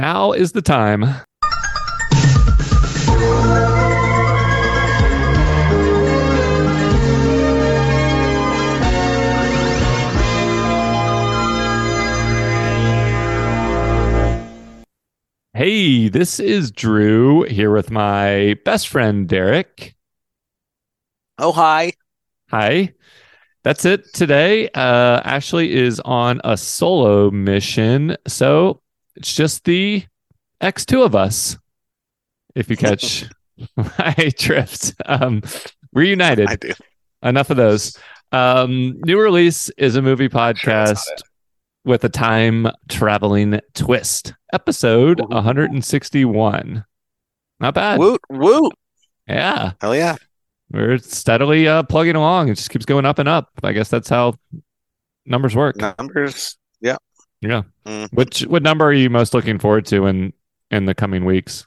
Now is the time. Hey, this is Drew here with my best friend Derrick. Oh, hi. Hi. That's it today. Uh, Ashley is on a solo mission, so it's just the X2 of us. If you catch my drift, um, reunited. I do. Enough of those. Um, new release is a movie podcast Sure, with a time traveling twist. Episode Ooh. 161. Not bad. Woot, woot. Yeah. Hell yeah. We're steadily uh, plugging along. It just keeps going up and up. I guess that's how numbers work. Numbers. Yeah. Mhm. Which what number are you most looking forward to in in the coming weeks?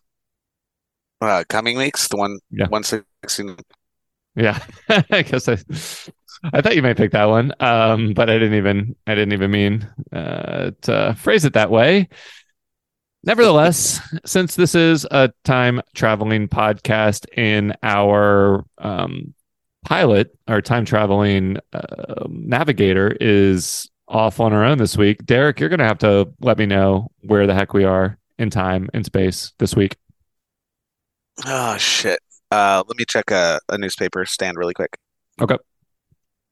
Uh, coming weeks, the one, Yeah. 116. Yeah. I guess I I thought you might pick that one. Um, but I didn't even I didn't even mean uh, to phrase it that way. Nevertheless, since this is a time traveling podcast in our um, pilot, our time traveling uh, navigator is off on our own this week. Derrick, you're going to have to let me know where the heck we are in time and space this week. Oh, shit. Uh, let me check a, a newspaper stand really quick. Okay.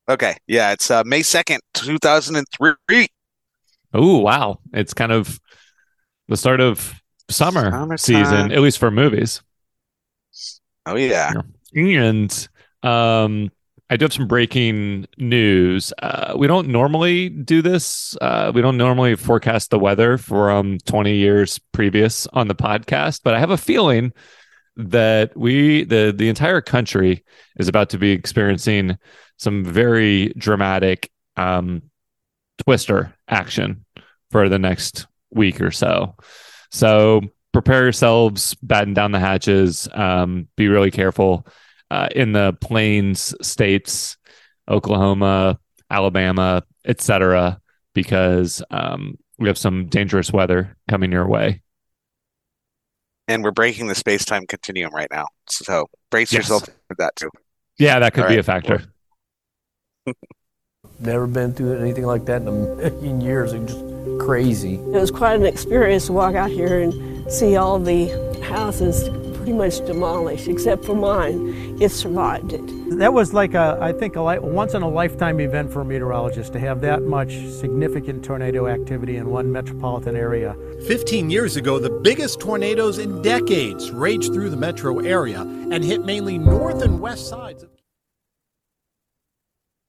Okay. Yeah. It's uh, May 2nd, 2003. Oh, wow. It's kind of the start of summer Summertime. season, at least for movies. Oh, yeah. And um, I do have some breaking news. Uh, we don't normally do this. Uh, we don't normally forecast the weather from 20 years previous on the podcast, but I have a feeling that we the the entire country is about to be experiencing some very dramatic um, twister action for the next week or so. So prepare yourselves, batten down the hatches, um, be really careful uh, in the plains states, Oklahoma, Alabama, etc., because um, we have some dangerous weather coming your way. And we're breaking the space time continuum right now. So brace Yes. yourself for that too. Yeah, that could All be right. a factor. Never been through anything like that in a million years. It's just crazy. It was quite an experience to walk out here and see all the houses pretty much demolished, except for mine. It survived it. That was like a, I think, a li- once in a lifetime event for a meteorologist to have that much significant tornado activity in one metropolitan area. 15 years ago, the biggest tornadoes in decades raged through the metro area and hit mainly north and west sides. of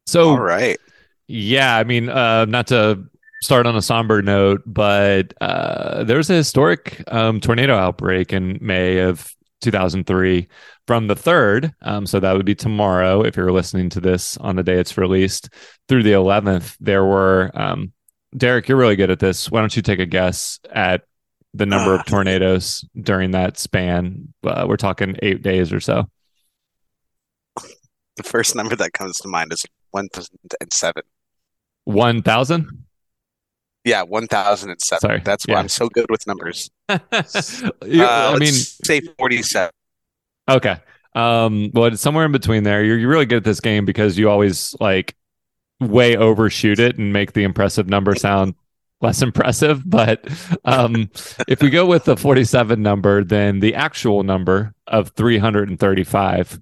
So, All right. yeah, I mean, uh, not to start on a somber note, but uh, there was a historic um, tornado outbreak in May of 2003 from the 3rd. Um, so that would be tomorrow if you're listening to this on the day it's released through the 11th. There were, um, Derrick, you're really good at this. Why don't you take a guess at the number of Ah. tornadoes during that span? Uh, we're talking eight days or so. The first number that comes to mind is 1007. 1,000? Yeah, 1007. Sorry. That's why Yeah. I'm so good with numbers. Uh, I mean, let's say 47. Okay. Um, well, it's somewhere in between there. You're, you're really good at this game because you always like way overshoot it and make the impressive number sound less impressive. But um, if we go with the 47 number, then the actual number of 335.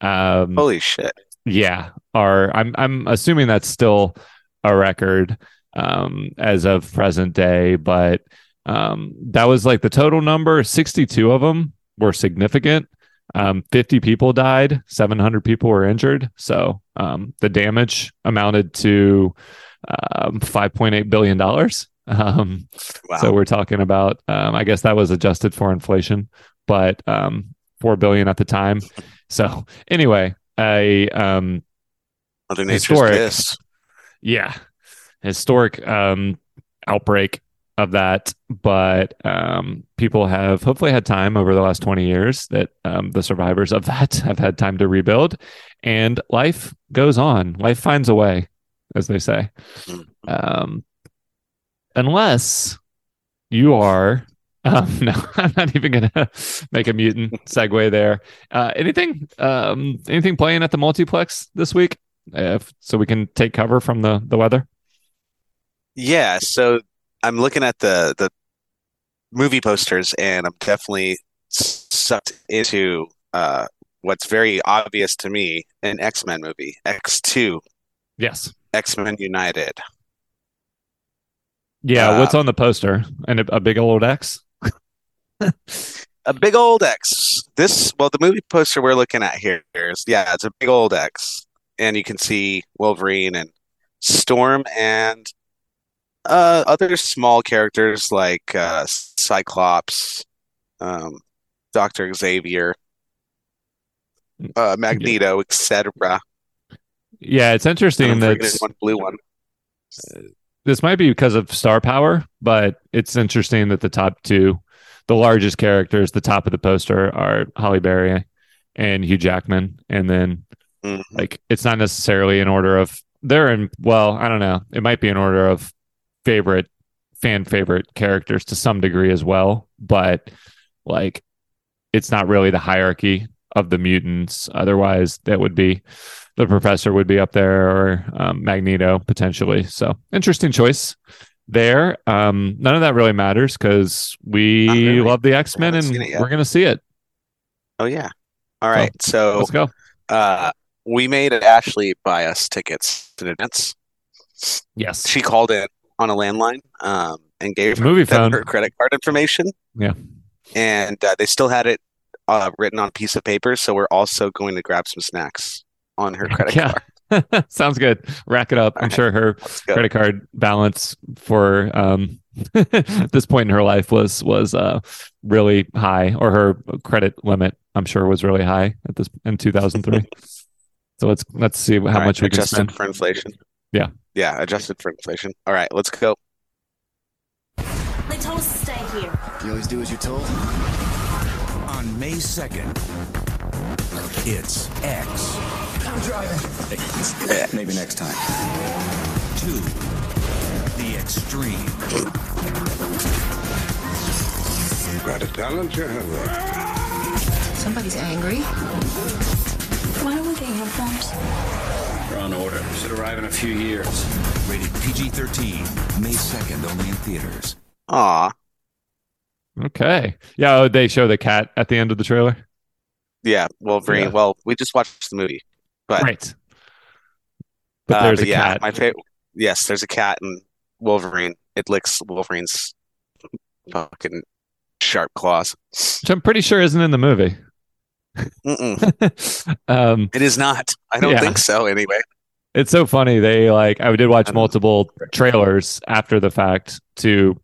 Um, Holy shit. yeah, are I'm I'm assuming that's still a record um, as of present day, but um, that was like the total number. 62 of them were significant. Um, 50 people died, 700 people were injured. So um, the damage amounted to um, 5.8 billion dollars. Um, Wow. so we're talking about, um, I guess that was adjusted for inflation, but um, four billion at the time. So anyway, a um, Mother Nature's historic. pissed. yeah, historic um, outbreak of that. But um, people have hopefully had time over the last twenty years that um, the survivors of that have had time to rebuild, and life goes on. Life finds a way, as they say. Mhm. Um, unless you are Um, no, I'm not even gonna make a mutant segue there. Uh, anything, um, anything playing at the multiplex this week, if, so we can take cover from the the weather. Yeah, so I'm looking at the the movie posters, and I'm definitely sucked into uh, what's very obvious to me an X Men movie, X Two, Yes. X Men United. Yeah. Uh, what's on the poster? And a, a big old X. A big old X. This, well, the movie poster we're looking at here is, yeah, it's a big old X, and you can see Wolverine and Storm and uh, other small characters like uh, Cyclops, um, Doctor Xavier, uh, Magneto, etc. Yeah, it's interesting that one blue one. this might be because of star power, but it's interesting that the top two, the largest characters, the top of the poster are Halle Berry and Hugh Jackman, and then Mhm. like it's not necessarily in order of they're in well, I don't know. It might be in order of favorite fan favorite characters to some degree as well, but like it's not really the hierarchy of the mutants. Otherwise, that would be the professor would be up there or um, Magneto potentially. So interesting choice there. Um, none of that really matters because we really. love the X Men and seen it yet. we're gonna see it. Oh yeah. All right. So Let's go. uh, we made Ashley buy us tickets in advance. Yes. She called in on a landline um, and gave Movie them phone. her credit card information. Yeah. And uh, they still had it uh, written on a piece of paper. So we're also going to grab some snacks on her credit Yeah. card. Sounds good. Rack it up. All I'm right. sure her credit card balance for um at this point in her life was was uh really high or her credit limit I'm sure was really high at this in 2003. so let's let's see how All right, much we can adjusted spend. for inflation. Yeah. Yeah, adjusted for inflation. All right, let's go. They told us to stay here. You always do as you're told? On May 2nd, it's X. I'm driving. Maybe next time. 2. The Extreme. Got a talent, you have there. Somebody's angry. Why don't we get uniforms? We're on order. Should arrive in a few years. Rated PG 13. May 2nd, only in theaters. Aw, Okay. Yeah, oh, they show the cat at the end of the trailer. yeah, Wolverine. Yeah. Well, we just watched the movie, but Right. But uh, there's but a yeah, cat. my favorite. Yes, there's a cat in Wolverine. It licks Wolverine's fucking sharp claws. which I'm pretty sure isn't in the movie. Um It is not. I don't Yeah. think so. Anyway. It's so funny. They like I did watch I don't know. multiple trailers after the fact to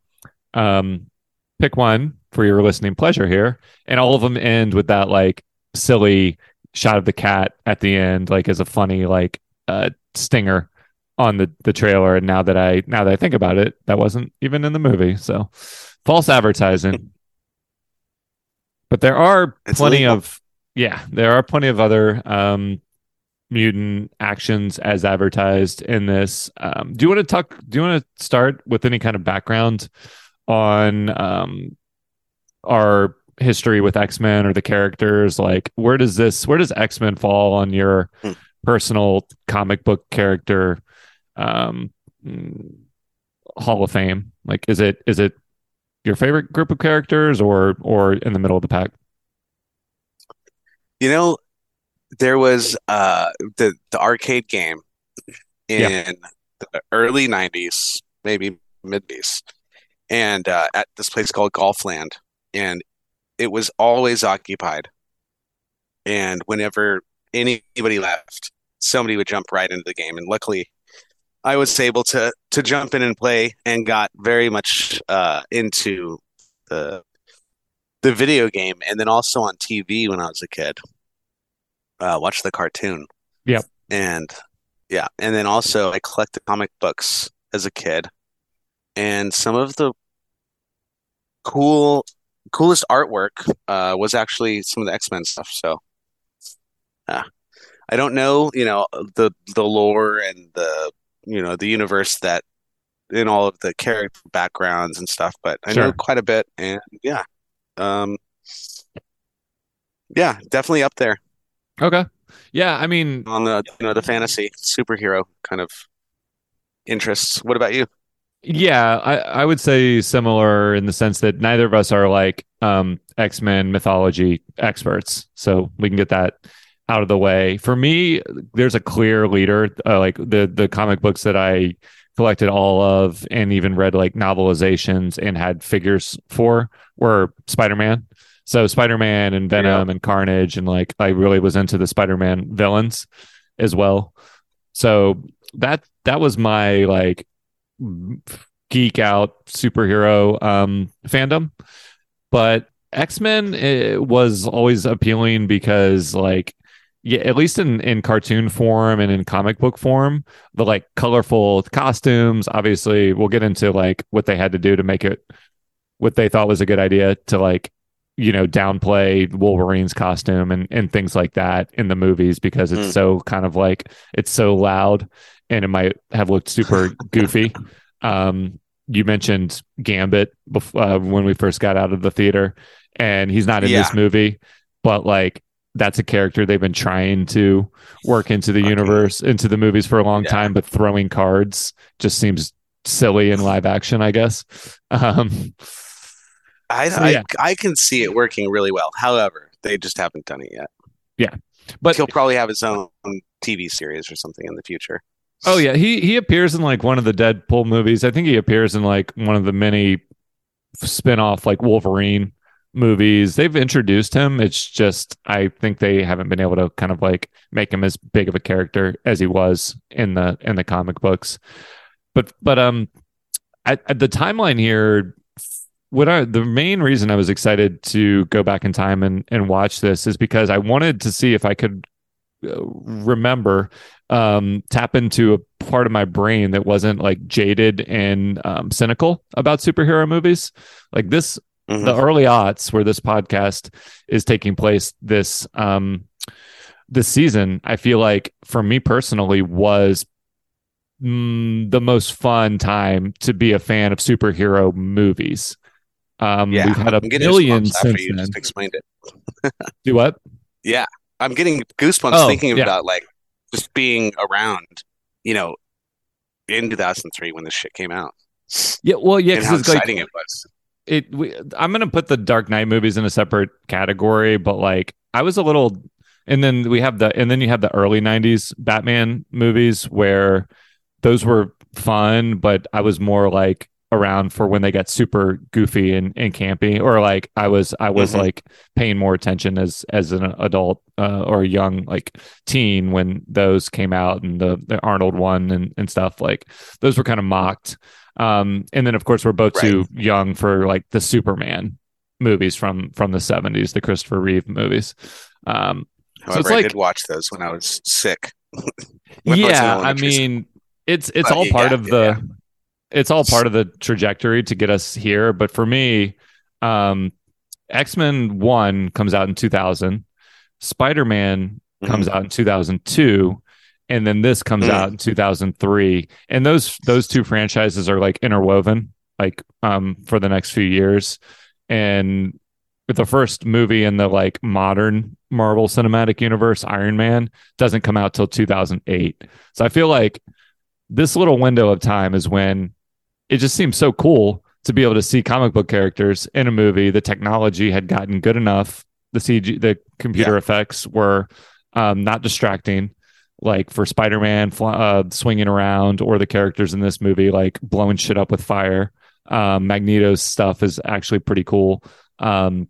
um pick one for your listening pleasure here, and all of them end with that like silly shot of the cat at the end, like as a funny like uh stinger on the the trailer. And now that I now that I think about it, that wasn't even in the movie. So false advertising. but there are It's plenty of yeah, there are plenty of other um mutant actions as advertised in this. Um, do you want to talk? Do you want to start with any kind of background on um, our history with X Men or the characters? Like, where does this? Where does X Men fall on your Hmm. personal comic book character um, Hall of Fame? Like, is it is it your favorite group of characters or or in the middle of the pack? You know, there was uh the the arcade game Yeah. in the early 90s, maybe mid 90s, and uh, at this place called Golfland, and it was always occupied. And whenever anybody left, somebody would jump right into the game. And luckily, I was able to to jump in and play, and got very much uh, into the the video game, and then also on TV when I was a kid uh, watch the cartoon. Yep. And yeah, and then also I collected comic books as a kid, and some of the cool, coolest artwork uh, was actually some of the X-Men stuff. So, yeah, I don't know, you know, the the lore and the you know the universe that in all of the character backgrounds and stuff, but I know quite a bit, and yeah, um, yeah, definitely up there Okay. Yeah, I mean, on the you know the fantasy superhero kind of interests. What about you? Yeah, I, I would say similar in the sense that neither of us are like um, X Men mythology experts, so we can get that out of the way. For me, there's a clear leader. Uh, like the the comic books that I collected all of, and even read like novelizations and had figures for were Spider Man. So Spider Man and Venom and Carnage, and like I really was into the Spider Man villains as well. So that that was my like geek out superhero um fandom but x-men was always appealing because like yeah at least in in cartoon form and in comic book form the like colorful costumes obviously we'll get into like what they had to do to make it what they thought was a good idea to like you know downplay wolverine's costume and and things like that in the movies because it's Mm. so kind of like it's so loud and it might have looked super goofy um, you mentioned Gambit bef- uh, when we first got out of the theater, and he's not in Yeah. this movie, but like that's a character they've been trying to work into the Okay. universe, into the movies for a long Yeah. time, but throwing cards just seems silly in live action, I guess. Um, I, So, I. I can see it working really well. However, they just haven't done it yet. Yeah, but He'll probably have his own TV series or something in the future. Oh yeah, he he appears in like one of the Deadpool movies. I think he appears in like one of the many spin-off like Wolverine movies. They've introduced him. It's just I think they haven't been able to kind of like make him as big of a character as he was in the in the comic books. But but um at, at the timeline here what I the main reason I was excited to go back in time and and watch this is because I wanted to see if I could uh, remember um tap into a part of my brain that wasn't like jaded and um cynical about superhero movies like this Mhm. the early aughts where this podcast is taking place this um this season i feel like for me personally was mm, the most fun time to be a fan of superhero movies um Yeah, we've had a million after since you then just explained it. do what Yeah, I'm getting goosebumps Oh, thinking yeah. about like just being around, you know, in 2003 when this shit came out yeah well yeah and 'cause how it's like it was. It we, i'm gonna put the dark knight movies in a separate category but like i was a little and then we have the and then you have the early 90s batman movies where those were fun but i was more like around for when they got super goofy and, and campy or like i was i was Mhm. like paying more attention as as an adult uh, or a young like teen when those came out and the, the arnold one and, and stuff like those were kind of mocked um and then of course we're both too young for like the superman movies from from the 70s the christopher reeve movies. Um However, it's I like- did watch those when I was sick. I yeah i mean it's it's But all part of the yeah. it's all part of the trajectory to get us here. But for me um x-men 1 comes out in 2000 spider-man comes out in 2002 and then this comes Mm. out in 2003 and those those two franchises are like interwoven like um for the next few years and the first movie in the like modern Marvel Cinematic Universe Iron Man doesn't come out till 2008 so I feel like this little window of time is when it just seems so cool to be able to see comic book characters in a movie. The technology had gotten good enough. The CG, the computer Yeah. effects were um, not distracting. Like for Spider-Man fl- uh, swinging around, or the characters in this movie like blowing shit up with fire. Um, Magneto's stuff is actually pretty cool. Um,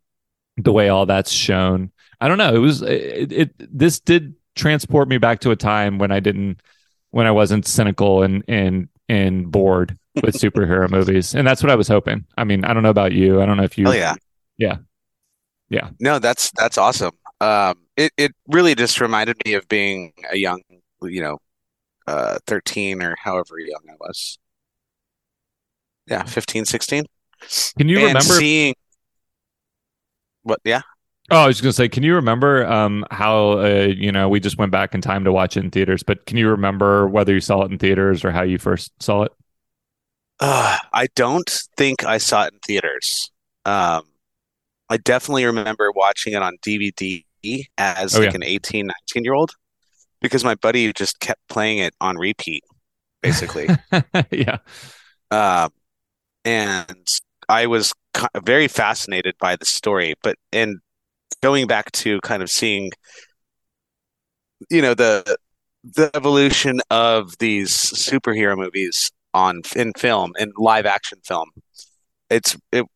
the way all that's shown, I don't know. It was it, it. This did transport me back to a time when I didn't when I wasn't cynical and and and bored with superhero movies, and that's what I was hoping. I mean, I don't know about you. I don't know if you. Oh yeah. Yeah. Yeah. No, that's that's awesome. Um, it it really just reminded me of being a young, you know, uh, 13 or however young I was. Yeah, 15, 16. Can you And remember? seeing what? Yeah. oh, I was going to say, can you remember um how uh, you know we just went back in time to watch it in theaters, but can you remember whether you saw it in theaters or how you first saw it? Uh, I don't think I saw it in theaters. Um, I definitely remember watching it on DVD as Oh, like yeah. an 18, 19 year old because my buddy just kept playing it on repeat, basically. yeah. Um, and I was very fascinated by the story, but and going back to kind of seeing, you know, the the evolution of these superhero movies on in film in live action film. It's it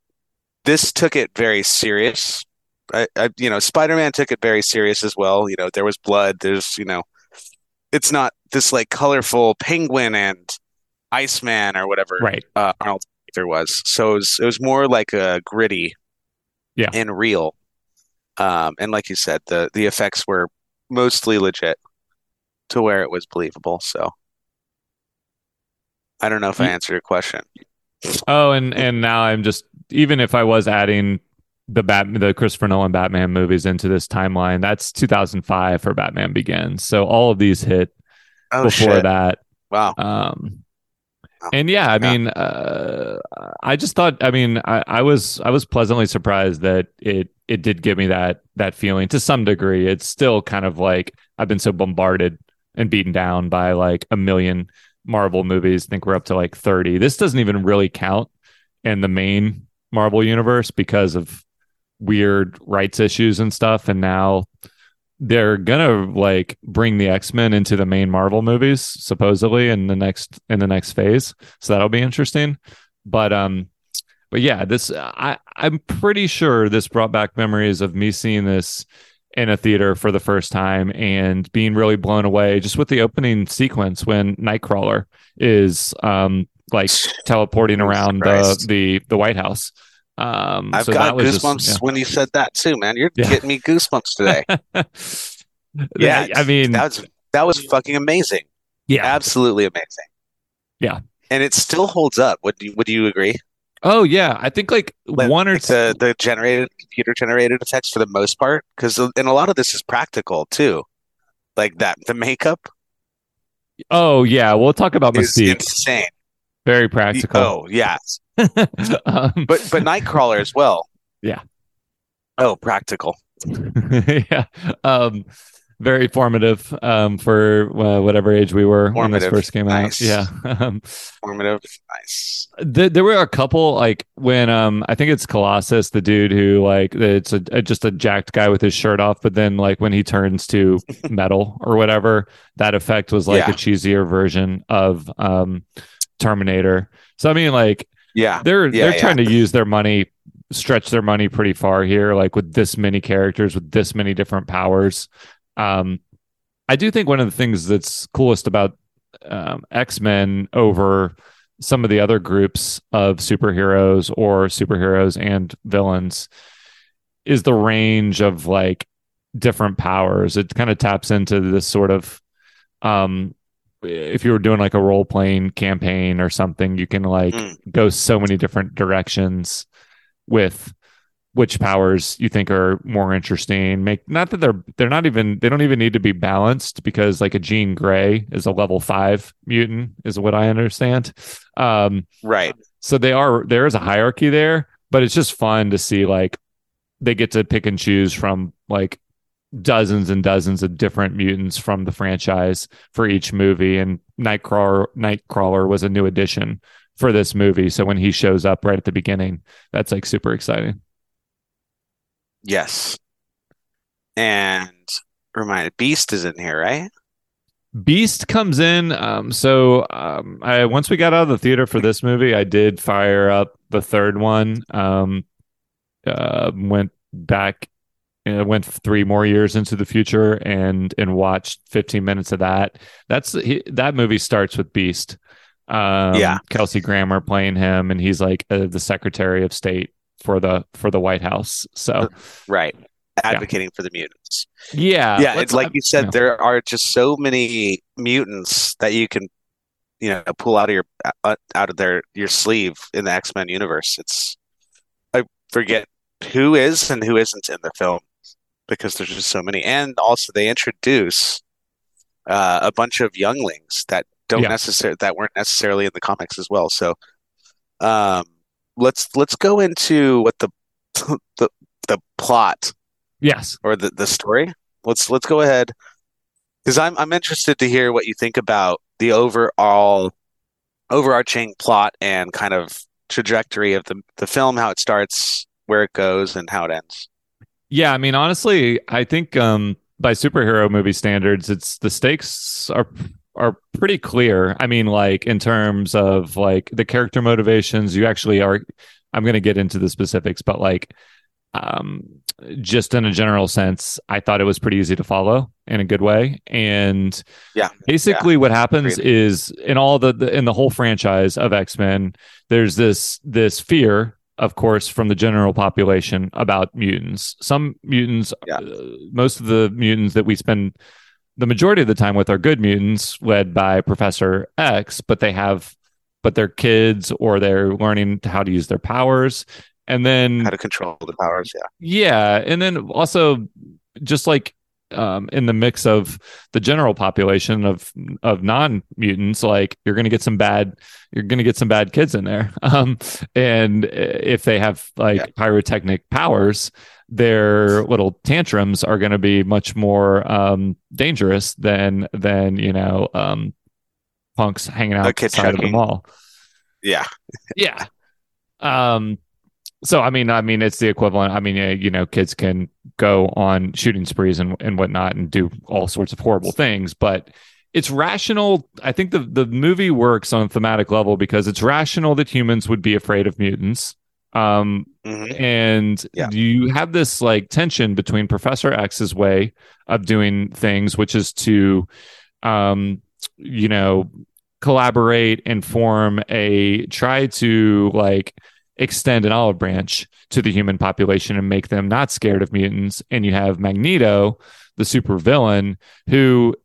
this took it very serious. I, I you know, Spider-Man took it very serious as well. You know, there was blood, there's, you know, it's not this like colorful penguin and Iceman or whatever Right. uh, Arnold Schwarzenegger was. So it was, it was more like a gritty Yeah. and real. Um, and like you said, the the effects were mostly legit to where it was believable. So I don't know if I answered your question. Oh, and and now I'm just even if I was adding the Bat the Christopher Nolan Batman movies into this timeline, that's 2005 for Batman Begins. So all of these hit Oh before shit! that. Wow. Um, and yeah, I Yeah. mean, uh, I just thought, I mean, I, I was, I was pleasantly surprised that it, it did give me that, that feeling to some degree. It's still kind of like I've been so bombarded and beaten down by like a million Marvel movies. I think we're up to like 30. This doesn't even really count in the main Marvel universe because of weird rights issues and stuff. And now they're gonna like bring the X-Men into the main Marvel movies, supposedly in the next in the next phase. So that'll be interesting. But um but yeah, this I I'm pretty sure this brought back memories of me seeing this in a theater for the first time and being really blown away just with the opening sequence when Nightcrawler is um like teleporting around the the the White House. Um I've so got that was just- goosebumps yeah. when you said that too, man. You're Yeah. getting me goosebumps today. Yeah, I mean, that was that was fucking amazing. yeah. Absolutely amazing. Yeah. And it still holds up. Would you would you agree? Oh yeah, I think like Like, one or like two. the the generated computer generated effects for the most part, because and a lot of this is practical too. Like that, the makeup Oh yeah, we'll talk about Mystique. insane. Very practical. Oh yeah, um, but but Nightcrawler as well. Yeah. Oh, practical. yeah. Um, very formative um, for uh, whatever age we were when this Formative. first came Nice. out. Yeah. Um, Formative. Nice. th- there were a couple like when um I think it's Colossus, the dude who like it's a, a just a jacked guy with his shirt off, but then like when he turns to metal or whatever, that effect was like Yeah. a cheesier version of um Terminator. So I mean like Yeah. they're Yeah, they're yeah. trying to use their money stretch their money pretty far here like with this many characters with this many different powers um i do think one of the things that's coolest about um, x-men over some of the other groups of superheroes or superheroes and villains is the range of like different powers it kind of taps into this sort of um if you were doing like a role playing campaign or something you can like Mm. go so many different directions with which powers you think are more interesting make not that they're they're not even they don't even need to be balanced because like a Jean Grey is a level 5 mutant is what I understand um Right. so they are there is a hierarchy there but it's just fun to see like they get to pick and choose from like dozens and dozens of different mutants from the franchise for each movie and nightcrawler nightcrawler was a new addition for this movie so when he shows up right at the beginning that's like super exciting Yes. And reminded, Beast is in here, right? Beast comes in. Um, so um, I once we got out of the theater for this movie, I did fire up the third one. Um, uh, went back, uh, went three more years into the future, and and watched 15 minutes of that. That's he, that movie starts with Beast. Um, Yeah. Kelsey Grammer playing him, and he's like uh, the Secretary of State for the for the White House. So Right. Advocating for the mutants. yeah, yeah, it's like you said, yeah. there are just so many mutants that you can, you know, pull out of your uh, out of their your sleeve in the X-Men universe. It's I forget who is and who isn't in the film because there's just so many, and also they introduce uh, a bunch of younglings that don't Yeah. necessarily that weren't necessarily in the comics as well. So Um, let's let's go into what the the the plot Yes. or the the story. Let's let's go ahead because I'm I'm interested to hear what you think about the overall overarching plot and kind of trajectory of the the film, how it starts, where it goes, and how it ends. Yeah, I mean, honestly, I think um, by superhero movie standards, it's the stakes are are pretty clear. I mean, like in terms of like the character motivations, you actually are. I'm going to get into the specifics, but like, um, just in a general sense, I thought it was pretty easy to follow in a good way. And Yeah, basically, what happens Agreed. is in all the, the in the whole franchise of X Men, there's this this fear of course, from the general population about mutants. Some mutants, Yeah. uh, most of the mutants that we spend the majority of the time with are good mutants led by Professor X, but they have, but they're kids or they're learning how to use their powers. And then how to control the powers. Yeah, yeah, and then also just like um, in the mix of the general population of of non mutants, like you're going to get some bad, you're going to get some bad kids in there. Um, and if they have like Yeah. pyrotechnic powers, their little tantrums are going to be much more um, dangerous than than you know um, punks hanging out kid outside of the mall yeah, yeah um so i mean i mean it's the equivalent i mean you know kids can go on shooting sprees and, and whatnot and do all sorts of horrible things but it's rational i think the the movie works on a thematic level because it's rational that humans would be afraid of mutants um Mhm. and Yeah. you have this like tension between professor x's way of doing things which is to um you know collaborate and form a try to like extend an olive branch to the human population and make them not scared of mutants. And you have magneto the supervillain, who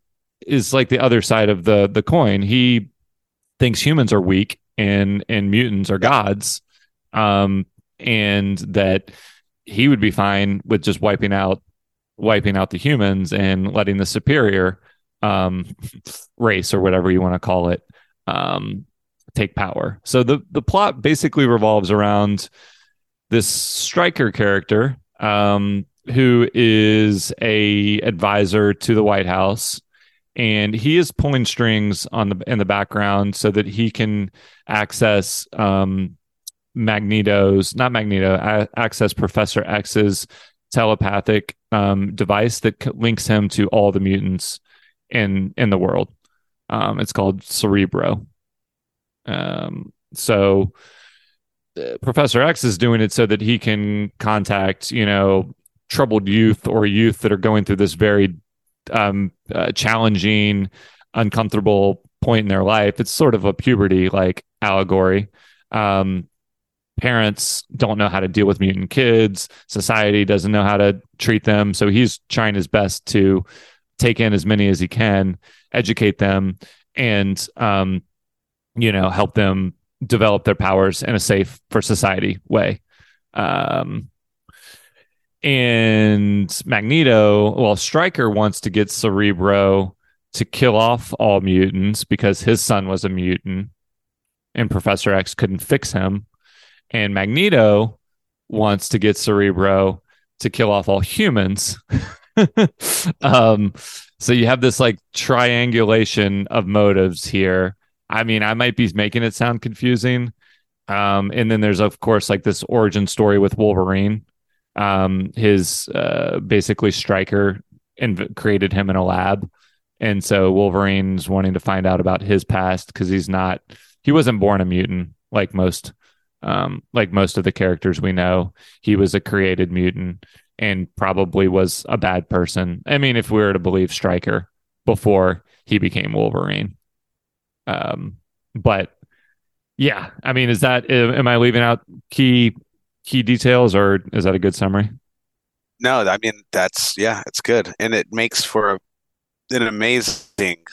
is like the other side of the the coin. He thinks humans are weak and and mutants are gods. Um and that he would be fine with just wiping out wiping out the humans and letting the superior um race or whatever you want to call it. Um take power. So the the plot basically revolves around this Stryker character um who is a advisor to the white house and he is pulling strings on the in the background so that he can access um magneto's not magneto a- access professor x's telepathic um device that links him to all the mutants in in the world. Um it's called cerebro um so uh, professor x is doing it so that he can contact you know troubled youth or youth that are going through this very um uh, challenging uncomfortable point in their life. It's sort of a puberty like allegory. Um parents don't know how to deal with mutant kids. Society doesn't know how to treat them. So he's trying his best to take in as many as he can educate them and um you know help them develop their powers in a safe for society way. Um and magneto well Stryker wants to get cerebro to kill off all mutants because his son was a mutant and professor x couldn't fix him. And magneto wants to get cerebro to kill off all humans. Um so you have this like triangulation of motives here i mean i might be making it sound confusing. Um and then there's of course like this origin story with wolverine. Um his uh basically Stryker inv- created him in a lab. And so wolverine's wanting to find out about his past because he's not he wasn't born a mutant like most um like most of the characters we know. He was a created mutant and probably was a bad person. I mean if we were to believe Stryker before he became wolverine um but yeah i mean is that am i leaving out key key details or is that a good summary No, I mean that's yeah, it's good, and it makes for a, an amazing,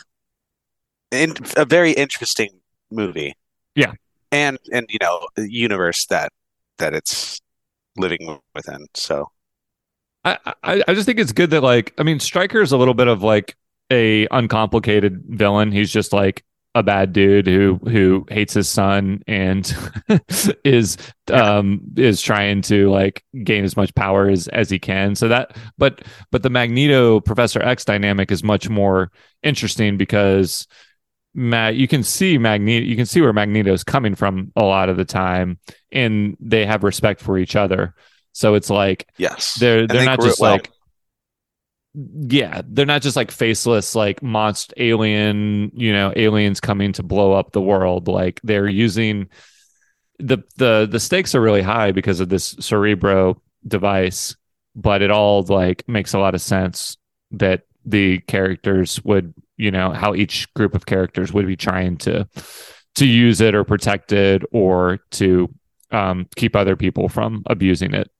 in, a very interesting movie. Yeah. and and you know, universe that that it's living within. So I, I I just think it's good that like I mean Stryker is a little bit of like a uncomplicated villain. He's just like a bad dude who who hates his son and is um is trying to like gain as much power as as he can so that but but the magneto professor x dynamic is much more interesting because Matt, you can see Magneto. You can see where Magneto's coming from a lot of the time, and they have respect for each other. So it's like, yes, they're they're not just well. like, yeah, they're not just like faceless, like monster alien. You know, aliens coming to blow up the world. Like they're using the the the stakes are really high because of this Cerebro device, but it all like makes a lot of sense that the characters would you know how each group of characters would be trying to to use it or protect it or to um, keep other people from abusing it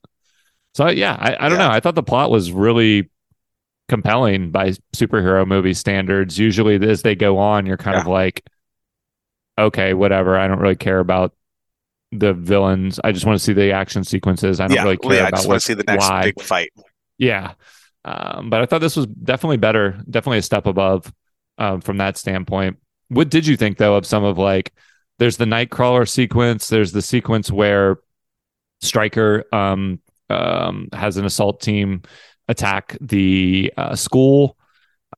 so yeah i, I don't Yeah. know i thought the plot was really compelling by superhero movie standards. Usually as they go on you're kind of like okay whatever. I don't really care about the villains. I just want to see the action sequences. I don't yeah, really well, care yeah, I about just want to see the next why big fight. yeah. Um, but I thought this was definitely better, definitely a step above um, from that standpoint. What did you think though of some of like there's the Nightcrawler sequence, there's the sequence where Stryker um, um, has an assault team attack the uh, school.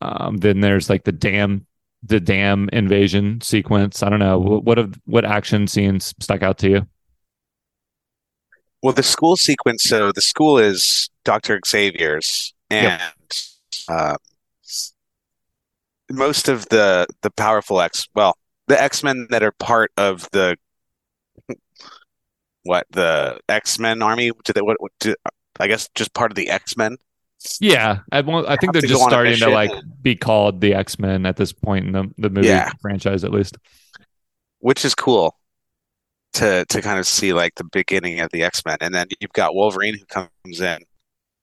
Um, then there's like the dam the dam invasion sequence. I don't know. What what, have, what action scenes stuck out to you? Well, the school sequence. So the school is Doctor Xavier's, and uh, most of the the powerful X. Well, the X Men that are part of the what the X Men army. Do they what? what do, I guess just part of the X Men. Yeah, I, won't, I think they're just go on a starting to like be called the X Men at this point in the the movie Yeah. franchise, at least. which is cool to to kind of see like the beginning of the X-Men. And then you've got Wolverine who comes in.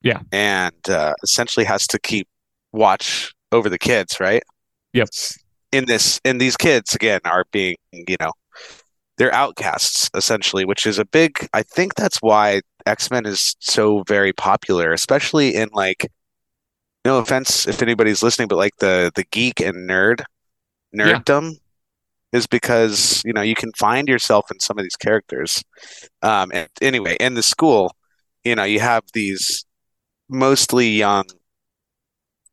Yeah. And uh, essentially has to keep watch over the kids, right? Yep. In this in these kids again are being, you know, they're outcasts essentially, which is a big I think that's why X-Men is so very popular, especially in like no offense if anybody's listening, but like the the geek and nerd Yeah. nerddom is because you know you can find yourself in some of these characters. Um, and anyway, in the school, you know, you have these mostly young,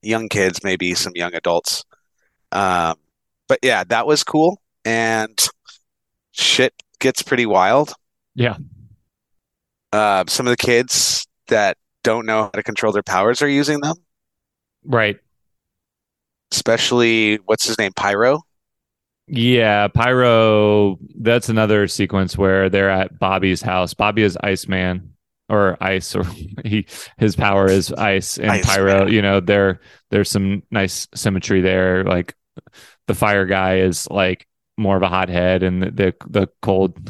young kids, maybe some young adults. Um, but yeah, that was cool, and shit gets pretty wild. Yeah. Uh, some of the kids that don't know how to control their powers are using them, Right. especially what's his name, Pyro. Yeah, Pyro. That's another sequence where they're at Bobby's house. Bobby is Iceman or Ice, or he his power is Ice and Iceman. Pyro. You know, there there's some nice symmetry there. Like the Fire guy is like more of a hothead, and the the, the cold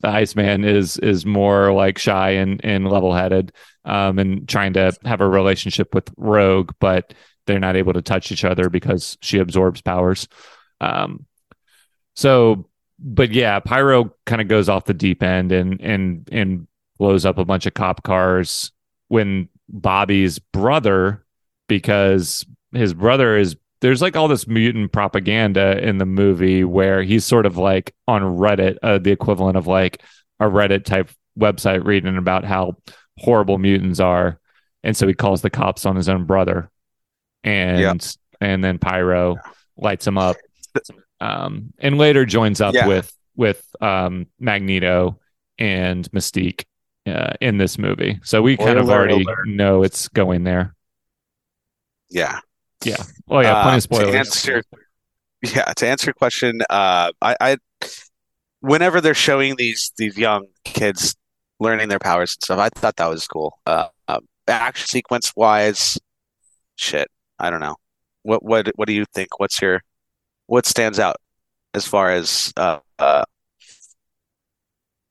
the Iceman is is more like shy and and level headed, um, and trying to have a relationship with Rogue, but they're not able to touch each other because she absorbs powers. Um, so, but yeah, Pyro kind of goes off the deep end and and and blows up a bunch of cop cars when Bobby's brother, because his brother is there's like all this mutant propaganda in the movie where he's sort of like on Reddit, uh, the equivalent of like a Reddit type website reading about how horrible mutants are, and so he calls the cops on his own brother, and Yep. and then Pyro lights him up um, and later joins up Yeah. with with um, Magneto and Mystique uh, in this movie. So we kind of already know it's going there. Yeah. Yeah. Oh yeah, plenty Uh, of spoilers. To answer, yeah, to answer your question, uh, I, I, whenever they're showing these these young kids learning their powers and stuff, I thought that was cool. Uh, um, action sequence wise, shit, I don't know. What what what do you think? What's your what stands out as far as uh, uh,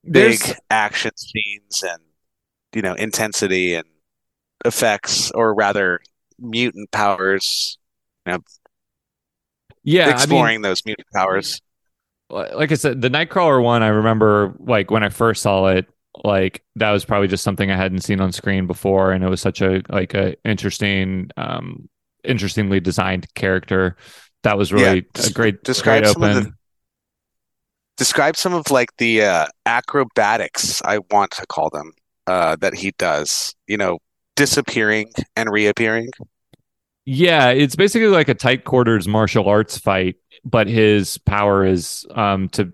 big There's- action scenes and you know intensity and effects, or rather mutant powers? You know, yeah, I mean, exploring those mutant powers. like I said, the Nightcrawler one, I remember like when I first saw it, like that was probably just something I hadn't seen on screen before, and it was such a like a interesting, um, interestingly designed character. That was really Yeah, a great, describe great some of open. the describe some of like the uh, acrobatics I want to call them uh, that he does. You know, disappearing and reappearing. Yeah, it's basically like a tight quarters martial arts fight, but his power is um to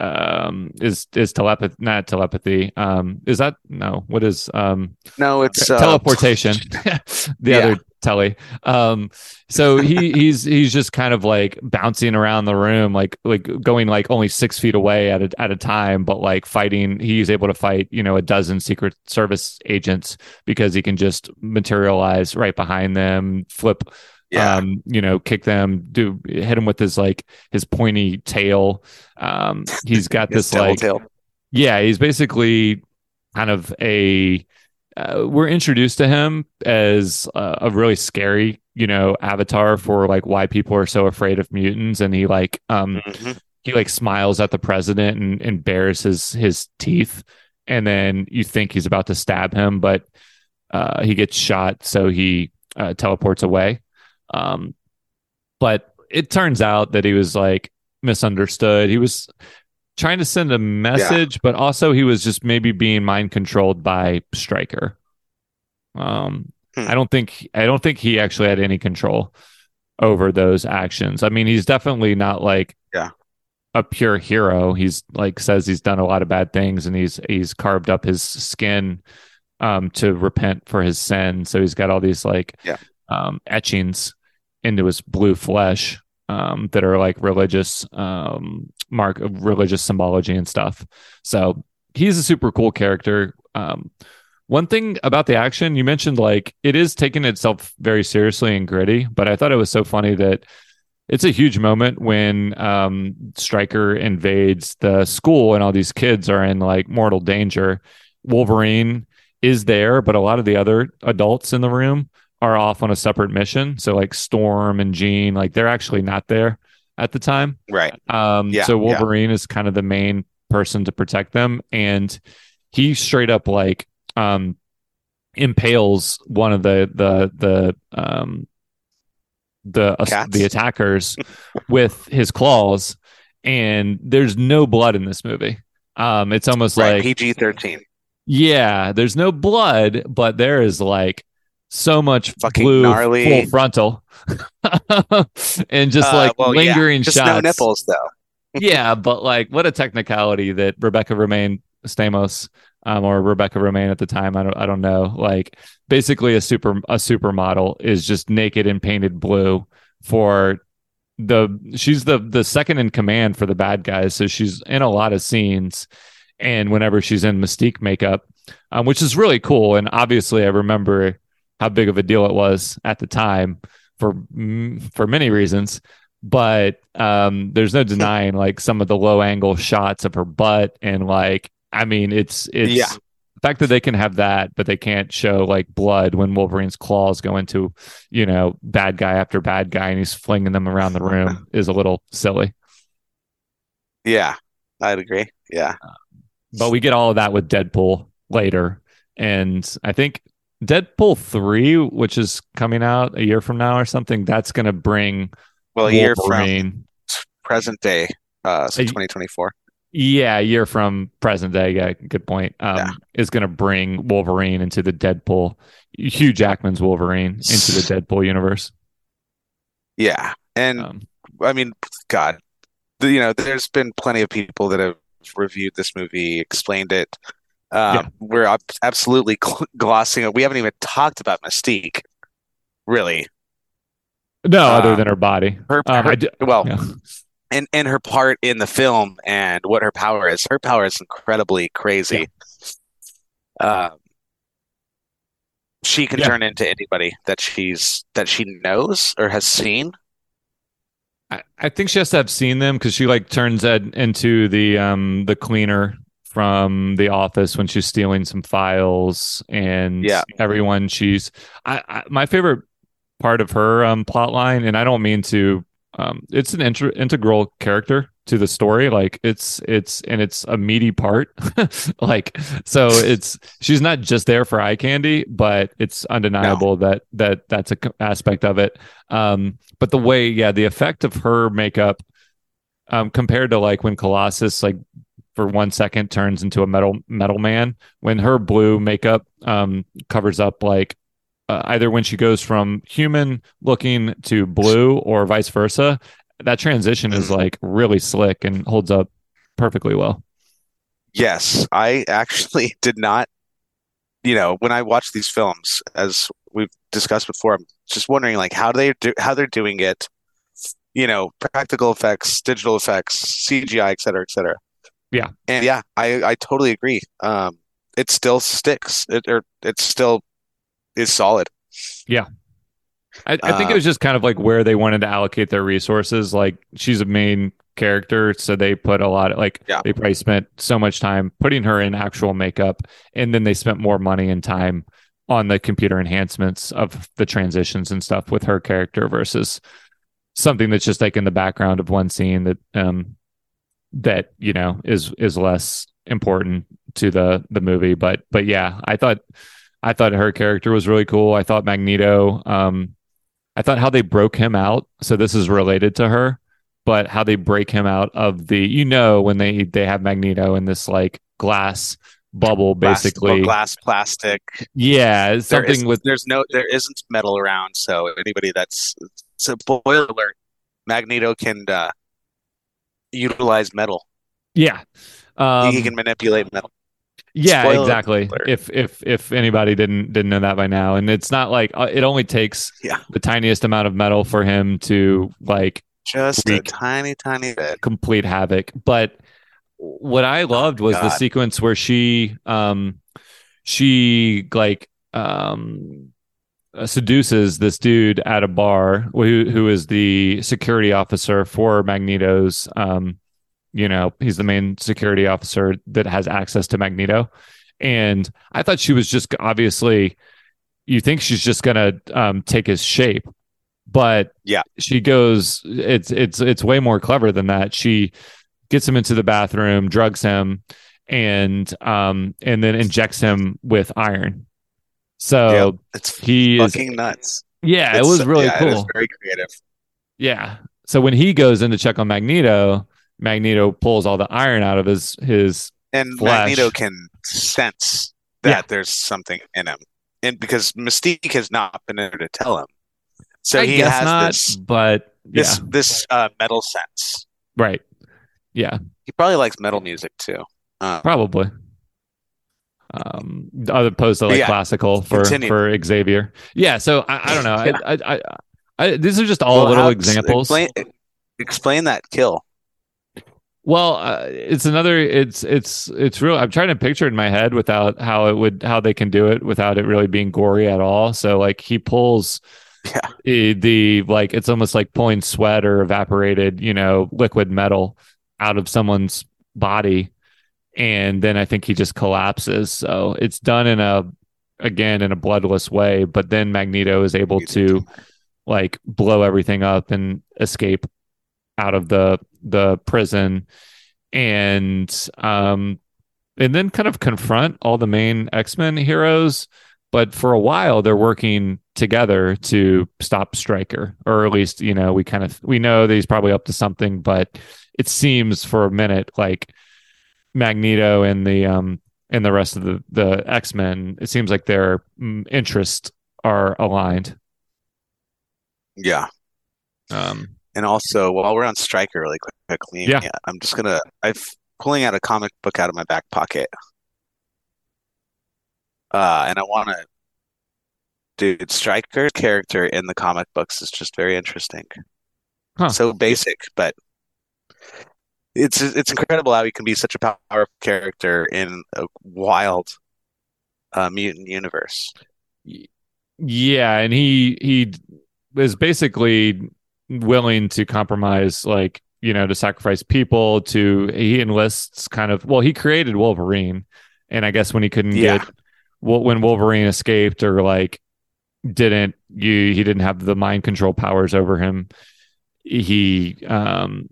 um is is telepathy not telepathy um is that no what is um No, it's uh, teleportation the Yeah. other telly um so he he's he's just kind of like bouncing around the room like like going like only six feet away at a, at a time but like fighting he's able to fight you know a dozen secret service agents because he can just materialize right behind them flip Yeah. um you know kick them do hit him with his like his pointy tail um he's got this like tail. yeah, he's basically kind of a. Uh, we're introduced to him as uh, a really scary, you know, avatar for like why people are so afraid of mutants, and he like um Mhm. he like smiles at the president and, and bares his his teeth, and then you think he's about to stab him, but uh, he gets shot, so he uh, teleports away. Um, but it turns out that he was like misunderstood. He was trying to send a message, but also he was just maybe being mind controlled by Stryker. Um, Hmm. I don't think I don't think he actually had any control over those actions. I mean, he's definitely not like Yeah. a pure hero. He's like says he's done a lot of bad things and he's he's carved up his skin um to repent for his sin. So he's got all these like Yeah. um etchings into his blue flesh um that are like religious um mark of religious symbology and stuff. So he's a super cool character. Um one thing about the action, you mentioned like it is taking itself very seriously and gritty, but I thought it was so funny that it's a huge moment when um, Stryker invades the school and all these kids are in like mortal danger. Wolverine is there, but a lot of the other adults in the room are off on a separate mission. So like Storm and Jean, like they're actually not there at the time. Right. Um, Yeah, so yeah. Wolverine is kind of the main person to protect them, and he straight up like um, impales one of the the the um, the uh, the attackers with his claws, and there's no blood in this movie. Um, it's almost Right. like PG thirteen. yeah, there's no blood, but there is like so much Fucking blue gnarly. full frontal, and just Uh, like well, yeah, lingering Just shots no nipples though. yeah, but like, what a technicality that Rebecca Romijn Stamos, um, or Rebecca Romijn at the time, I don't, I don't know. Like, basically, a super, a supermodel is just naked and painted blue for the. She's the the second in command for the bad guys, so she's in a lot of scenes, and whenever she's in Mystique makeup, um, which is really cool, and obviously, I remember how big of a deal it was at the time for for many reasons but um there's no denying like some of the low angle shots of her butt and like i mean it's it's Yeah. the fact that they can have that but they can't show like blood when wolverine's claws go into you know bad guy after bad guy and he's flinging them around the room is a little silly Yeah, I'd agree. Yeah. but we get all of that with deadpool later and i think deadpool 3 which is coming out a year from now or something that's going to bring Well, a year from present day, uh, so 2024. Yeah, a year from present day. Yeah, good point. Um, Yeah. is going to bring Wolverine into the Deadpool, Hugh Jackman's Wolverine into the Deadpool universe. Yeah, and Um, I mean, God, you know, there's been plenty of people that have reviewed this movie, explained it. Um, Yeah. We're ab- absolutely gl- glossing it. We haven't even talked about Mystique, really. no, other Um, than her body. Her, Um, her- well, yeah. and and her part in the film and what her power is. Her power is incredibly crazy. Um, she can Yeah. turn into anybody that she's that she knows or has seen. I, I think she has to have seen them because she like turns Ed into the um the cleaner from the office when she's stealing some files and Yeah. everyone she's I, I my favorite part of her um plot line and I don't mean to um it's an inter- integral character to the story like it's it's and it's a meaty part like so it's she's not just there for eye candy but it's undeniable that that that's a c- aspect of it um but the way yeah the effect of her makeup um, compared to like when Colossus like for one second turns into a metal metal man when her blue makeup um, covers up like uh, either when she goes from human looking to blue or vice versa that transition is Mhm. like really slick and holds up perfectly well Yes, I actually did not, you know, when I watch these films, as we've discussed before, I'm just wondering like how do they do how they're doing it, you know, practical effects, digital effects, CGI, et cetera, et cetera. Yeah. And yeah, I I totally agree. Um, it still sticks. It or it still is solid. I, I think it Uh, was just kind of like where they wanted to allocate their resources. Like she's a main character, so they put a lot of like Yeah. they probably spent so much time putting her in actual makeup, and then they spent more money and time on the computer enhancements of the transitions and stuff with her character versus something that's just like in the background of one scene that um that you know is is less important to the the movie. But but yeah, I thought I thought her character was really cool. I thought Magneto um I thought how they broke him out. So this is related to her, but how they break him out of the you know when they they have Magneto in this like glass bubble Glass- basically. glass, plastic. Yeah, something with there's no there isn't metal around, so anybody that's so boiler alert, Magneto can uh, utilize metal. yeah. Um, he can manipulate metal. Yeah, Spoiler exactly. alert. If if if anybody didn't didn't know that by now, and it's not like uh, it only takes Yeah. the tiniest amount of metal for him to like Just a tiny, tiny bit. complete havoc. But what I loved was the sequence where she um she like um seduces this dude at a bar who who is the security officer for Magneto's um you know he's the main security officer that has access to Magneto. And I thought she was just obviously you think she's just going to um take his shape but Yeah. she goes it's it's it's way more clever than that. She gets him into the bathroom drugs him and um and then injects him with iron so Yeah, it's he is nuts. yeah it was really yeah, cool It is very creative. yeah so when he goes in to check on magneto magneto pulls all the iron out of his his And Flash. Magneto can sense that Yeah. there's something in him, and because Mystique has not been there to tell him, so i he has not this but yeah this this uh, metal sense. right yeah He probably likes metal music too. Uh, Probably. Um, opposed to like Yeah, classical for continue. for Xavier. Yeah. So I, I don't know. Yeah. I, I, I, I, these are just all well, little examples. Explain, explain that kill. Well, uh, it's another. It's it's it's real. I'm trying to picture in my head without how it would how they can do it without it really being gory at all. So like he pulls Yeah. the, the like it's almost like pulling sweat or evaporated you know liquid metal out of someone's body, and then I think he just collapses. So it's done in a again in a bloodless way, but then Magneto is able to like blow everything up and escape out of the the prison and um and then kind of confront all the main X-Men heroes but for a while they're working together to stop Stryker or at least you know we kind of we know that he's probably up to something but it seems for a minute like Magneto and the um and the rest of the the X-Men it seems like their mm, interests are aligned Yeah. um And also, while we're on Stryker, really quick, quickly, Yeah. I'm just gonna I'm pulling out a comic book out of my back pocket, uh, and I want to, dude, Stryker's character in the comic books is just very interesting. Huh. So basic, but it's it's incredible how he can be such a powerful character in a wild, uh, mutant universe. Yeah, and he he is basically willing to compromise, like you know, to sacrifice people. To he enlists kind of well, he created Wolverine, and I guess when he couldn't Yeah. get when Wolverine escaped or like didn't you he didn't have the mind control powers over him, he um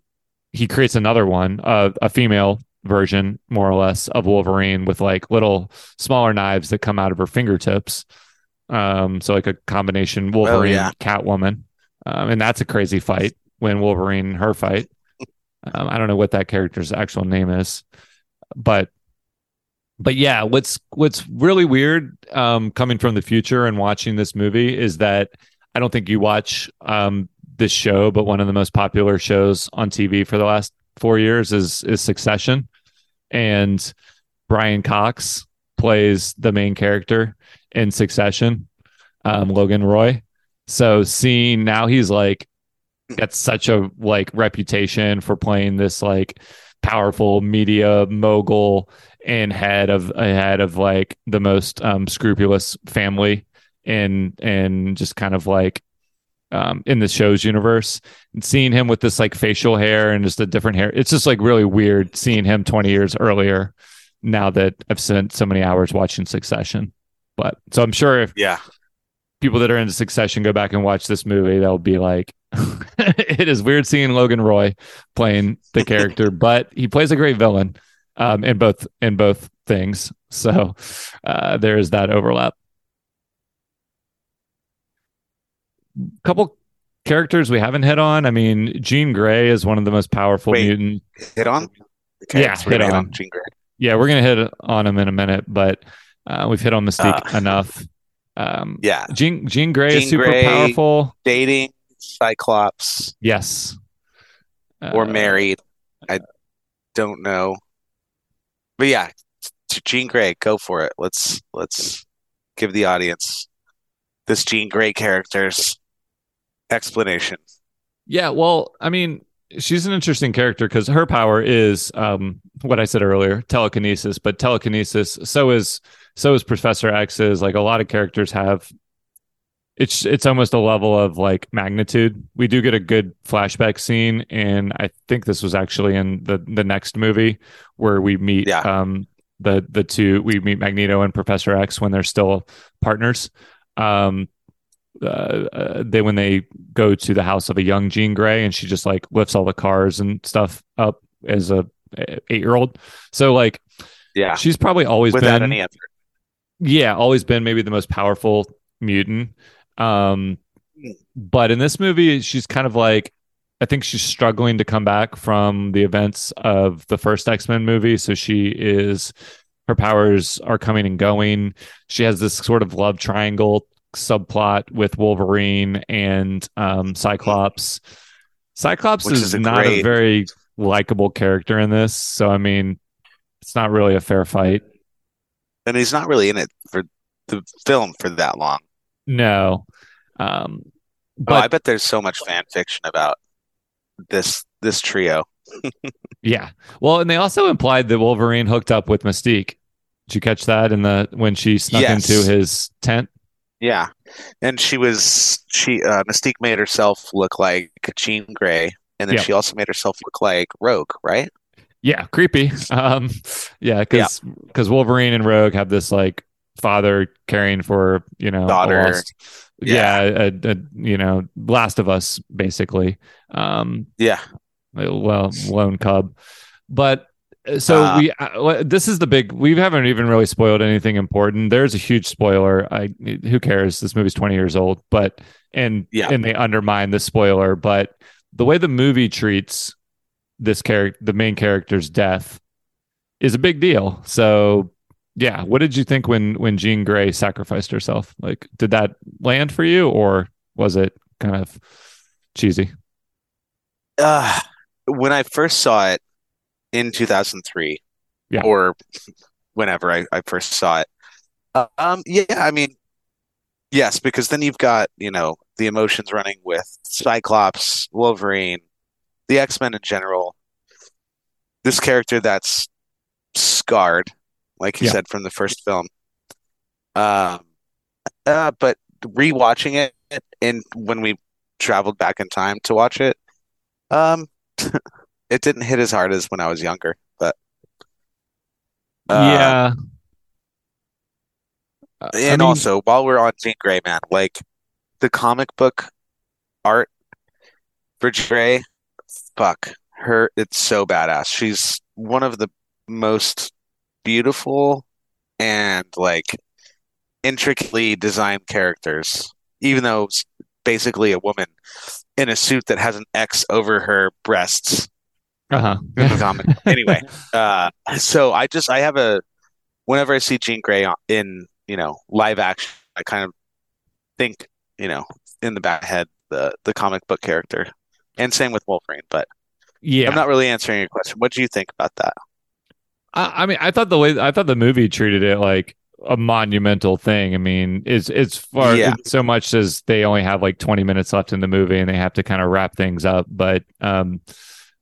he creates another one, uh, a female version, more or less, of Wolverine with like little smaller knives that come out of her fingertips. Um, so like a combination Wolverine yeah. Catwoman, um, and that's a crazy fight when Wolverine and her fight. Um, I don't know what that character's actual name is, but but yeah, what's what's really weird um, coming from the future and watching this movie is that I don't think you watch um, this show, but one of the most popular shows on TV for the last four years is is Succession, and Brian Cox plays the main character in Succession, um, Logan Roy. So seeing now he's like got such a like reputation for playing this like powerful media mogul and head of ahead of like the most um, scrupulous family and and just kind of like um, in the show's universe. And seeing him with this like facial hair and just a different hair it's just like really weird seeing him 20 years earlier now that i've spent so many hours watching succession. But so i'm sure if Yeah. people that are into succession go back and watch this movie they'll be like it is weird seeing logan roy playing the character but he plays a great villain um, in both in both things. So uh, there is that overlap couple characters we haven't hit on i mean jean grey is one of the most powerful Wait. mutant Hit on? Yeah, we're gonna hit on. Jean Grey. yeah we're gonna hit on him in a minute but uh, we've hit on mystique Uh, enough um, Yeah. jean jean grey is super Grey. powerful Dating Cyclops yes or Uh, married. I don't know. But yeah, Jean Grey, go for it. Let's let's give the audience this Jean Grey character's explanation. Yeah, well, I mean, she's an interesting character because her power is um, what I said earlier, telekinesis. But telekinesis, so is so is Professor X's. Like a lot of characters have. It's it's almost a level of like magnitude. We do get a good flashback scene, and I think this was actually in the the next movie where we meet Yeah. um the the two we meet Magneto and Professor X when they're still partners. Um, uh, uh, they when they go to the house of a young Jean Grey and she just like lifts all the cars and stuff up as a eight year old. So like Yeah, she's probably always without been any effort. yeah, always been maybe the most powerful mutant. Um, but in this movie, she's kind of like, I think she's struggling to come back from the events of the first X Men movie. So she is, her powers are coming and going. She has this sort of love triangle subplot with Wolverine and um, Cyclops. Cyclops Which is, is a not a very likable character in this. So, I mean, it's not really a fair fight. And he's not really in it for the film for that long. No. Um, oh, but I bet there's so much fan fiction about this this trio. yeah. Well, and they also implied that Wolverine hooked up with Mystique. Did you catch that in the when she snuck Yes. into his tent? Yeah. And she was she uh Mystique made herself look like Jean Grey, and then Yeah. she also made herself look like Rogue, right? Yeah, creepy. Um, yeah, because because Wolverine and Rogue have this like father caring for you know Daughter. lost- yeah, a, a, you know, Last of Us basically. Um, Yeah. well, lone cub, but so Uh, we uh, this is the big we haven't even really spoiled anything important. There's a huge spoiler. I who cares? This movie's 20 years old but and Yeah. and they undermine the spoiler but the way the movie treats this character the main character's death is a big deal. So yeah what did you think when when jean grey sacrificed herself? Like did that land for you or was it kind of cheesy? Uh, when I first saw it in 2003, Yeah. or whenever I, I first saw it, uh, um, yeah, I mean, yes, because then you've got, you know, the emotions running with Cyclops, Wolverine, the X-Men in general. This character that's scarred, like you Yeah. said from the first film. Um, uh, but rewatching it and when we traveled back in time to watch it, um, it didn't hit as hard as when I was younger, but uh, yeah I And mean- also, while we're on Jean Grey, man, like the comic book art for Grey, fuck her, it's so badass. She's one of the most beautiful and like intricately designed characters, even though it's basically a woman in a suit that has an X over her breasts. Uh-huh. the comic. anyway, uh, so I just I have a whenever I see Jean Grey in you know live action, I kind of think you know in the back head the the comic book character, and same with Wolverine. But yeah. I'm not really answering your question. What do you think about that? I, I mean, I thought the way I thought the movie treated it like a monumental thing. I mean, it's it's far Yeah. so much as they only have like 20 minutes left in the movie and they have to kind of wrap things up. But um,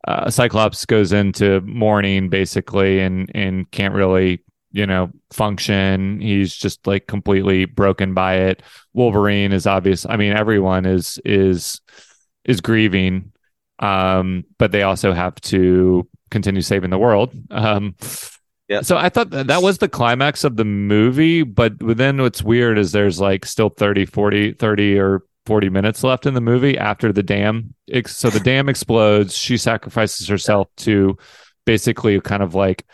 uh, Cyclops goes into mourning basically and and can't really you know function. He's just like completely broken by it. Wolverine is obvious. I mean, everyone is is is grieving, um, but they also have to continue saving the world. Um, Yeah. So I thought that, that was the climax of the movie, but then what's weird is there's like still 30, 40, 30 or 40 minutes left in the movie after the dam. So the dam explodes. She sacrifices herself to basically kind of like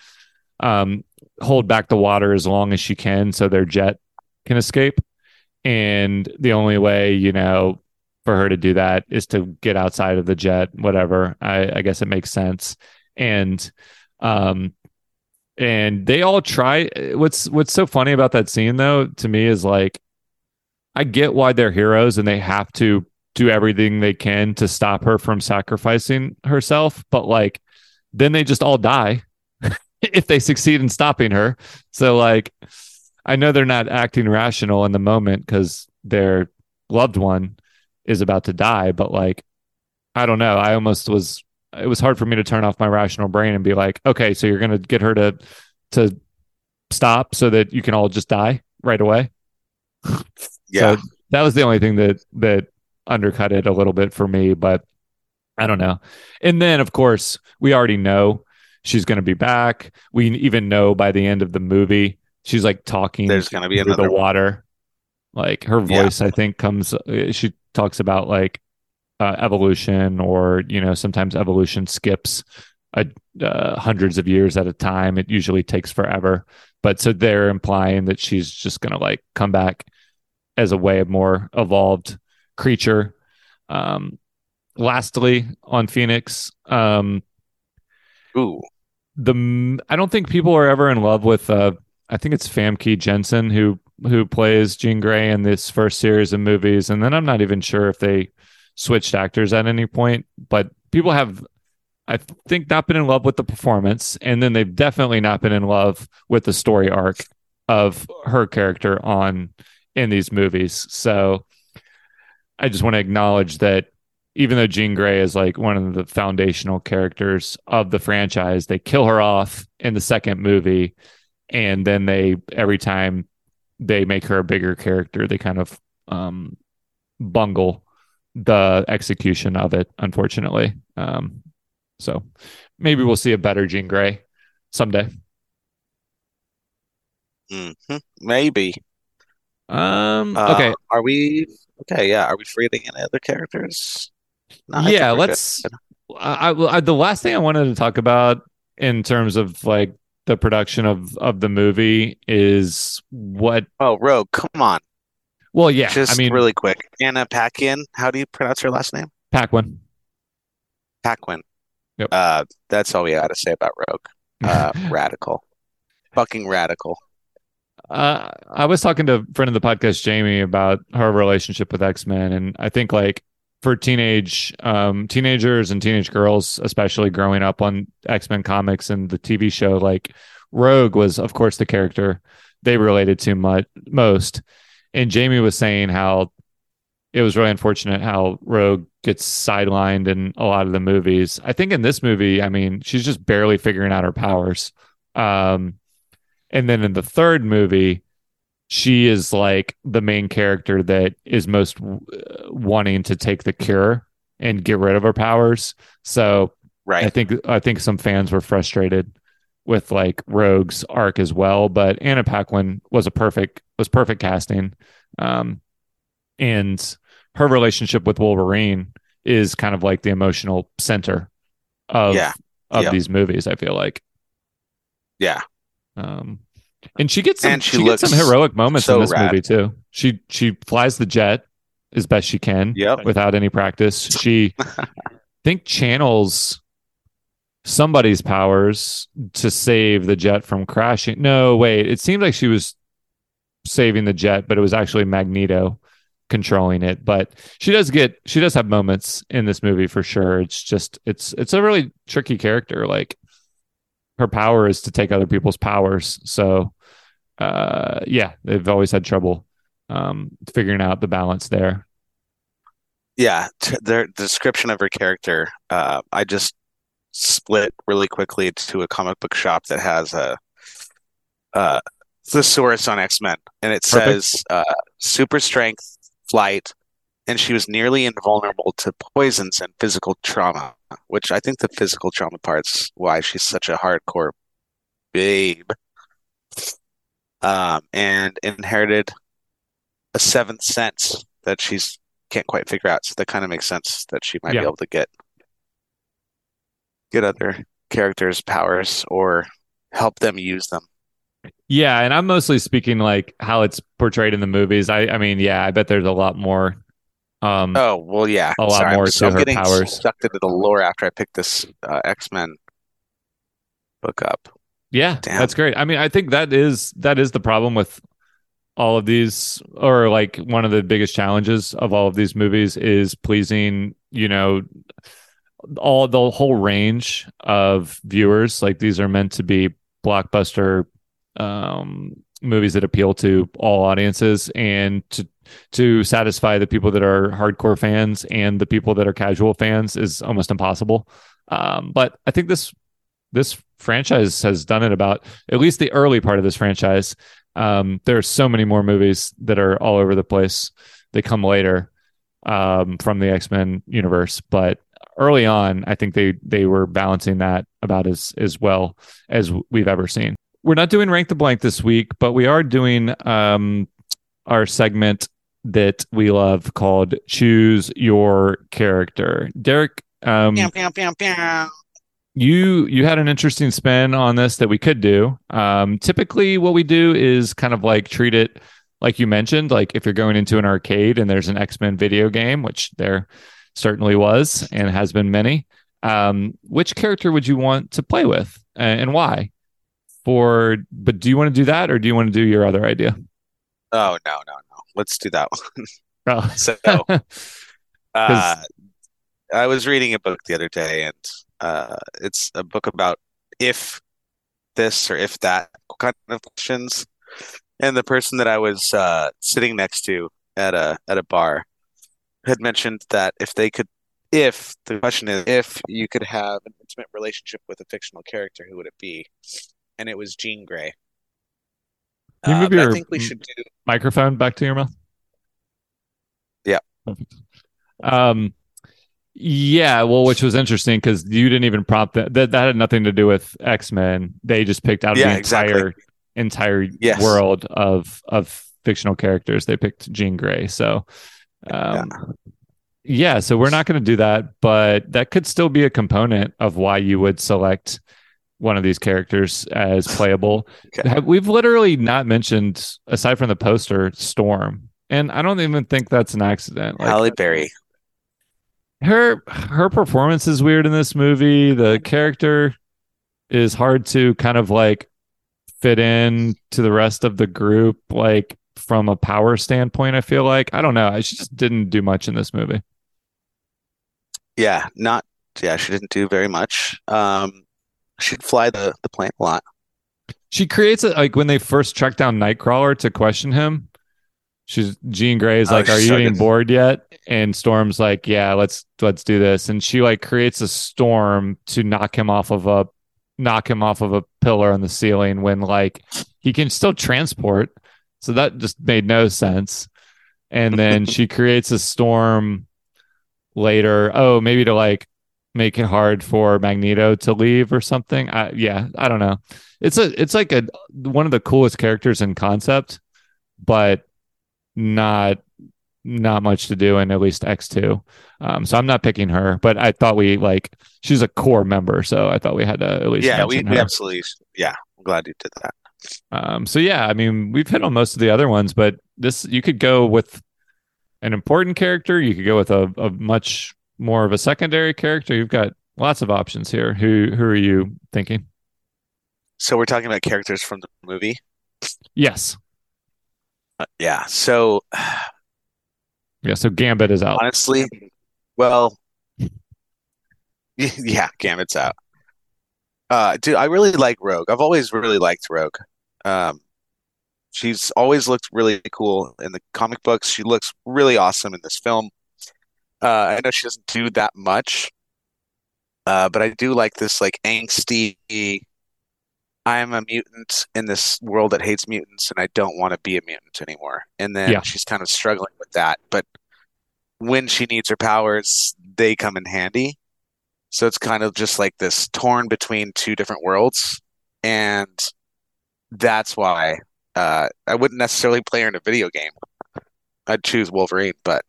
um, hold back the water as long as she can so their jet can escape. And the only way, you know, for her to do that is to get outside of the jet, whatever. I, I guess it makes sense. And um and they all try what's what's so funny about that scene though to me is like I get why they're heroes and they have to do everything they can to stop her from sacrificing herself, but like then they just all die if they succeed in stopping her. So like I know they're not acting rational in the moment cuz their loved one is about to die, but like I don't know. I almost was it was hard for me to turn off my rational brain and be like, okay, so you're gonna get her to to stop so that you can all just die right away. Yeah. So that was the only thing that that undercut it a little bit for me, but I don't know. And then of course, we already know she's going to be back. We even know by the end of the movie she's like talking There's gonna be through another the one. water. Like her Yeah. voice I think comes uh, she talks about like uh, evolution or you know sometimes evolution skips uh, hundreds of years at a time it usually takes forever but so they're implying that she's just going to like come back as a way of more evolved creature. Um lastly on phoenix um Ooh, the I don't think people are ever in love with uh I think it's Famke Janssen who who plays Jean Grey in this first series of movies. And then I'm not even sure if they switched actors at any point but people have I think not been in love with the performance. And then they've definitely not been in love with the story arc of her character on in these movies so I just want to acknowledge that even though Jean Grey is like one of the foundational characters of the franchise, they kill her off in the second movie, and then they every time they make her a bigger character, they kind of um, bungle the execution of it. Unfortunately, um, so maybe we'll see a better Jean Grey someday. mhm, maybe. Um, Uh, okay, Are we okay? Yeah. Are we forgetting any other characters? No, yeah, let's. I, I, I- the last thing I wanted to talk about in terms of like the production of of the movie is what. Oh, Rogue, come on. Well, yeah, Just I mean, really quick. Anna Paquin. How do you pronounce her last name? Paquin. Paquin. Yep. Uh, that's all we got to say about Rogue. Uh, radical. Fucking radical. Uh, I was talking to a friend of the podcast, Jamie, about her relationship with X Men, and I think like for teenage um, teenagers and teenage girls, especially growing up on X Men comics and the TV show, like Rogue was, of course, the character they related to much most. And Jamie was saying how it was really unfortunate how Rogue gets sidelined in a lot of the movies. I think in this movie, I mean, she's just barely figuring out her powers. Um, and then in the third movie, she is like the main character that is most uh, wanting to take the cure and get rid of her powers. So Right. I think I think some fans were frustrated with like Rogue's arc as well, but Anna Paquin was a perfect was perfect casting. Um and her relationship with Wolverine is kind of like the emotional center of Yeah. of Yep. these movies, I feel like. Yeah. Um and she gets some And she she, gets some heroic moments so in this rad. movie too. She she flies the jet as best she can Yep. without any practice. She I think channels somebody's powers to save the jet from crashing. No, wait, it seemed like she was saving the jet, but it was actually Magneto controlling it. But she does get she does have moments in this movie for sure. It's just it's it's a really tricky character. Like her power is to take other people's powers. So uh yeah, they've always had trouble um figuring out the balance there. Yeah, t- the description of her character, uh, I just split really quickly to a comic book shop that has a uh, thesaurus on X Men, and it Perfect. says uh, super strength, flight, and she was nearly invulnerable to poisons and physical trauma. Which I think the physical trauma part's why she's such a hardcore babe. Um, and inherited a seventh sense that she's can't quite figure out. So that kind of makes sense that she might Yeah. be able to get get other characters' powers or help them use them. Yeah, and I'm mostly speaking like how it's portrayed in the movies. I I mean, yeah, I bet there's a lot more um Oh, well, yeah. a lot Sorry, more I'm, to I'm her getting powers. sucked into the lore after I picked this uh, X-Men book up. Yeah, Damn. that's great. I mean, I think that is that is the problem with all of these, or like one of the biggest challenges of all of these movies is pleasing, you know, all the whole range of viewers. Like these are meant to be blockbuster um, movies that appeal to all audiences, and to to satisfy the people that are hardcore fans and the people that are casual fans is almost impossible. Um, but I think this this franchise has done it about at least the early part of this franchise. Um, there are so many more movies that are all over the place. They come later um, from the X Men universe, but early on, I think they they were balancing that about as as well as we've ever seen. We're not doing rank the blank this week, but we are doing um, our segment that we love called "Choose Your Character." Derrick, um, Pew, pew, pew, pew. you you had an interesting spin on this that we could do. Um, typically, what we do is kind of like treat it like you mentioned, like if you're going into an arcade and there's an X Men video game, which there certainly was and has been many. Um, which character would you want to play with, a- and why? For but do you want to do that, or do you want to do your other idea? Oh no, no, no. Let's do that one. Oh. So, uh, I was reading a book the other day, and uh, it's a book about if this or if that kind of questions. And the person that I was uh, sitting next to at a at a bar had mentioned that if they could, if the question is if you could have an intimate relationship with a fictional character, who would it be? And it was Jean Grey. Can you Uh, move but I think we should do. microphone back to your mouth. Yeah. Perfect. Um, yeah, well, which was interesting because you didn't even prompt that. That that had nothing to do with X Men. They just picked out of Yeah, the entire exactly. entire Yes. world of of fictional characters. They picked Jean Grey. So, um, yeah. So we're not going to do that, but that could still be a component of why you would select one of these characters as playable. Okay. We've literally not mentioned, aside from the poster, Storm, and I don't even think that's an accident. Like, Halle Berry. her her performance is weird in this movie. The character is hard to kind of like fit in to the rest of the group, like from a power standpoint. I feel like I don't know. She just didn't do much in this movie. Yeah, not yeah, she didn't do very much. Um, she'd fly the the plane a lot. She creates it like when they first track down Nightcrawler to question him. She's Jean Grey is Oh, like, "Are you getting bored yet?" And Storm's like, "Yeah, let's let's do this." And she like creates a storm to knock him off of a knock him off of a pillar on the ceiling when like he can still transport. So that just made no sense. And then she creates a storm later. Oh, maybe to like make it hard for Magneto to leave or something. I, yeah, I don't know. It's a it's like a one of the coolest characters in concept, but not not much to do in at least X2. Um, so I'm not picking her, but I thought we like she's a core member, so I thought we had to at least Yeah, we, we absolutely yeah. I'm glad you did that. Um, so yeah, I mean, we've hit on most of the other ones, but this you could go with an important character. You could go with a, a much more of a secondary character. You've got lots of options here. Who who are you thinking? So we're talking about characters from the movie. Yes. Uh, yeah. So Yeah, so Gambit is out. honestly, well, yeah, Gambit's out. Uh, dude, I really like Rogue. I've always really liked Rogue. Um, she's always looked really cool in the comic books. She looks really awesome in this film. Uh, I know she doesn't do that much, uh, but I do like this like angsty. I'm a mutant in this world that hates mutants, and I don't want to be a mutant anymore. And then Yeah. she's kind of struggling with that. But when she needs her powers, they come in handy. So it's kind of just like this torn between two different worlds. And that's why uh, I wouldn't necessarily play her in a video game. I'd choose Wolverine, but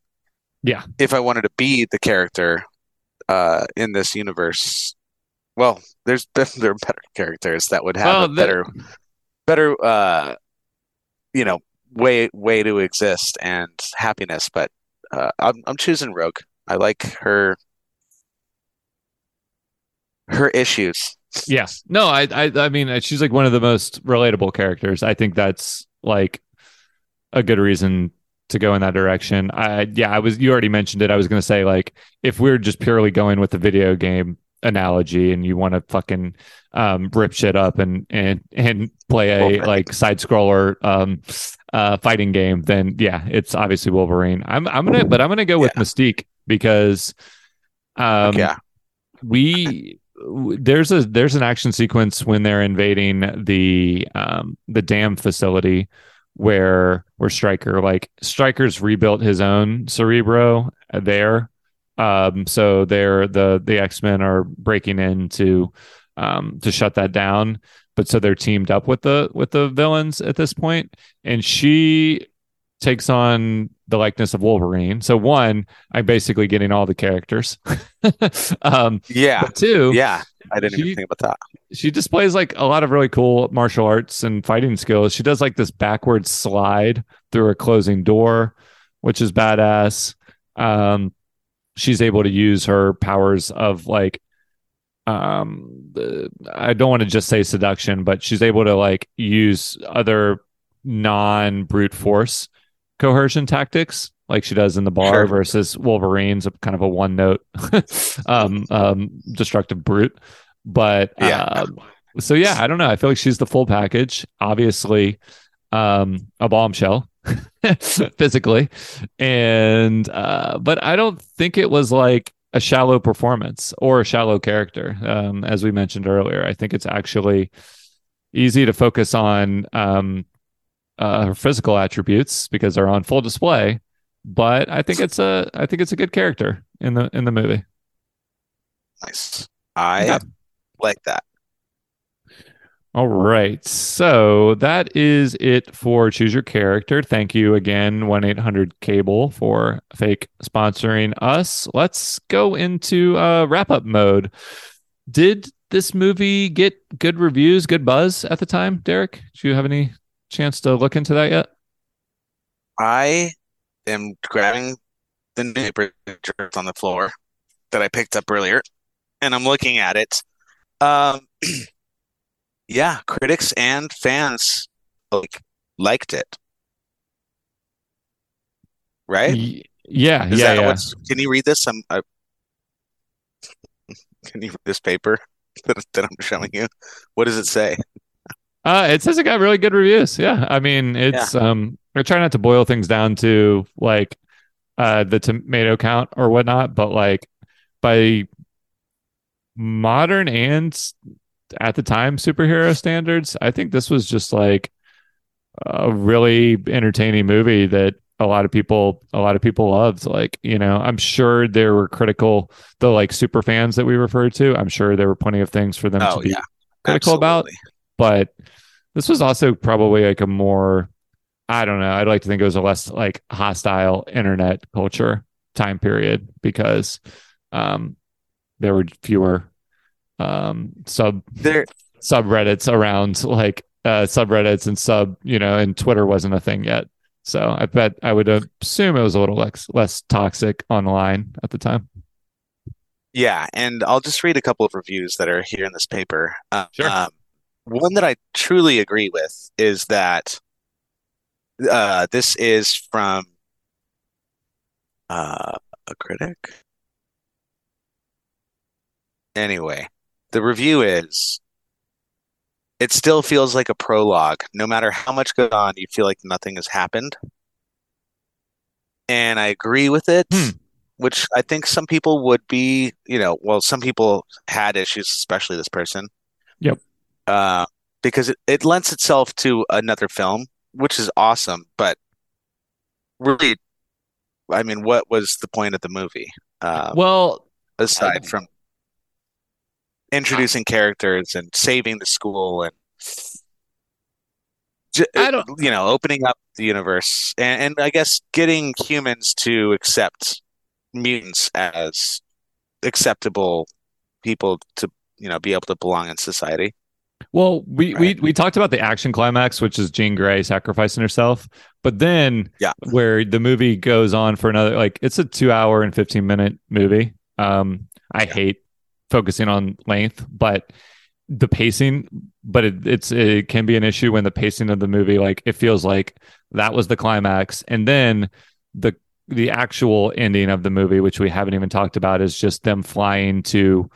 Yeah. if I wanted to be the character uh, in this universe, well, there's there are better characters that would have Well, a the- better, better, uh, you know, way way to exist and happiness. But uh, I'm I'm choosing Rogue. I like her her issues. Yes. No, I, I, I mean, she's like one of the most relatable characters. I think that's like a good reason to go in that direction. I, yeah, I was. You already mentioned it. I was going to say like if we're just purely going with the video game analogy, and you want to fucking um, rip shit up and and and play a like side scroller um, uh, fighting game, then yeah, it's obviously Wolverine. I'm I'm gonna, but I'm gonna go with Mystique because um, yeah. we there's a there's an action sequence when they're invading the um the dam facility where where Stryker like Stryker's rebuilt his own Cerebro there. Um so they're the the X-Men are breaking in to um to shut that down. But so they're teamed up with the with the villains at this point and she takes on the likeness of Wolverine. So one, I'm basically getting all the characters. um Yeah. two, Yeah. I didn't She- even think about that. she displays like a lot of really cool martial arts and fighting skills. She does like this backward slide through a closing door, which is badass. Um, she's able to use her powers of like, um, the- I don't want to just say seduction, but she's able to like use other non brute force coercion tactics like she does in the bar Sure. versus Wolverine's a kind of a one note um um destructive brute but Yeah. um, so yeah I don't know I feel like she's the full package obviously um a bombshell physically and uh but I don't think it was like a shallow performance or a shallow character um as we mentioned earlier I think it's actually easy to focus on um uh, her physical attributes because they're on full display. But I think it's a I think it's a good character in the in the movie. Nice. I Yeah. like that. All right. So that is it for Choose Your Character. Thank you again, 1 800 Cable, for fake sponsoring us. Let's go into uh, wrap up mode. Did this movie get good reviews, good buzz at the time, Derrick? Do you have any chance to look into that yet? I am grabbing the newspaper on the floor that I picked up earlier, and I'm looking at it. Um, yeah, critics and fans like liked it, right? Y- Yeah, Is yeah, yeah. Can you read this? I'm. I, can you read this paper that, that I'm showing you? What does it say? Uh, it says it got really good reviews. Yeah, I mean, it's um, I try not to boil things down to like uh the tomato count or whatnot, but like by modern and at the time superhero standards, I think this was just like a really entertaining movie that a lot of people a lot of people loved. Like you know i'm sure there were critical the like super fans that we referred to. I'm sure there were plenty of things for them Oh to be yeah, critical about. But this was also probably like a more i don't know i'd like to think it was a less like hostile internet culture time period because um there were fewer um sub There, subreddits around like uh subreddits and sub you know and twitter wasn't a thing yet so i bet i would assume it was a little less less toxic online at the time Yeah, and I'll just read a couple of reviews that are here in this paper. Uh, Sure. um, one that I truly agree with is that uh, this is from uh, a critic. Anyway, the review is it still feels like a prologue. No matter how much goes on, you feel like nothing has happened. And I agree with it, Hmm. which I think some people would be, you know, well, some people had issues, especially this person. Yep. Uh, because it, it lends itself to another film, which is awesome, but really, I mean, what was the point of the movie? Uh, Well, aside from introducing characters and saving the school and I don't- you know opening up the universe and, and I guess getting humans to accept mutants as acceptable people to you know be able to belong in society. Well, we, Right. we we talked about the action climax, which is Jean Grey sacrificing herself, but then Yeah. where the movie goes on for another like it's a two hour and fifteen minute movie. Um, I Yeah. hate focusing on length, but the pacing, but it, it's it can be an issue when the pacing of the movie like it feels like that was the climax, and then the the actual ending of the movie, which we haven't even talked about, is just them flying to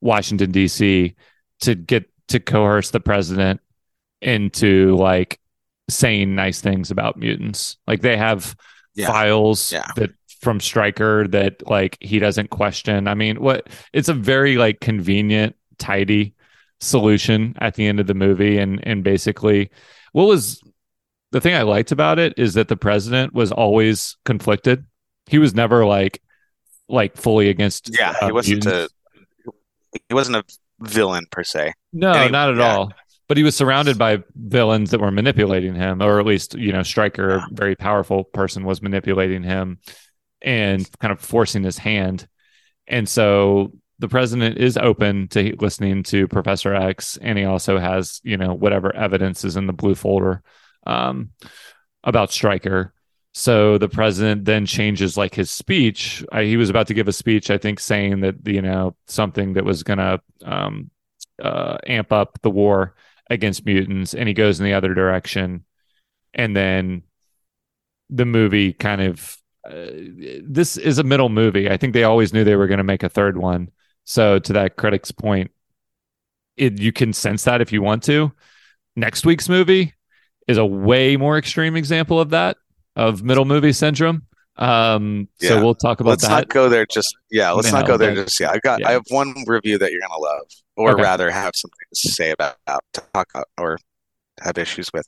Washington D.C. to get to coerce the president into like saying nice things about mutants. Like they have Yeah. files Yeah. that from Stryker that like he doesn't question. I mean, what it's a very like convenient, tidy solution at the end of the movie and and basically what was the thing I liked about it is that the president was always conflicted. He was never like like fully against Yeah, he uh, wasn't mutants. a he wasn't a villain per se. No, Any- not at yeah. all. But he was surrounded by villains that were manipulating him, or at least, you know, Stryker, a very powerful person, was manipulating him and kind of forcing his hand. And so the president is open to listening to Professor X, and he also has, you know, whatever evidence is in the blue folder um, about Stryker. So the president then changes like his speech. I, he was about to give a speech, I think, saying that you know something that was going to um, uh, amp up the war against mutants, and he goes in the other direction, and then the movie kind of uh, this is a middle movie. I think they always knew they were going to make a third one. So to that critic's point, it you can sense that if you want to. Next week's movie is a way more extreme example of that of middle movie syndrome. Um, so Yeah. well talk about Let's that. not go there just yeah, let's not go there but- just yeah. I got yeah. I have one review that you're gonna love, or Okay. rather have something to say about, about talk about, or have issues with.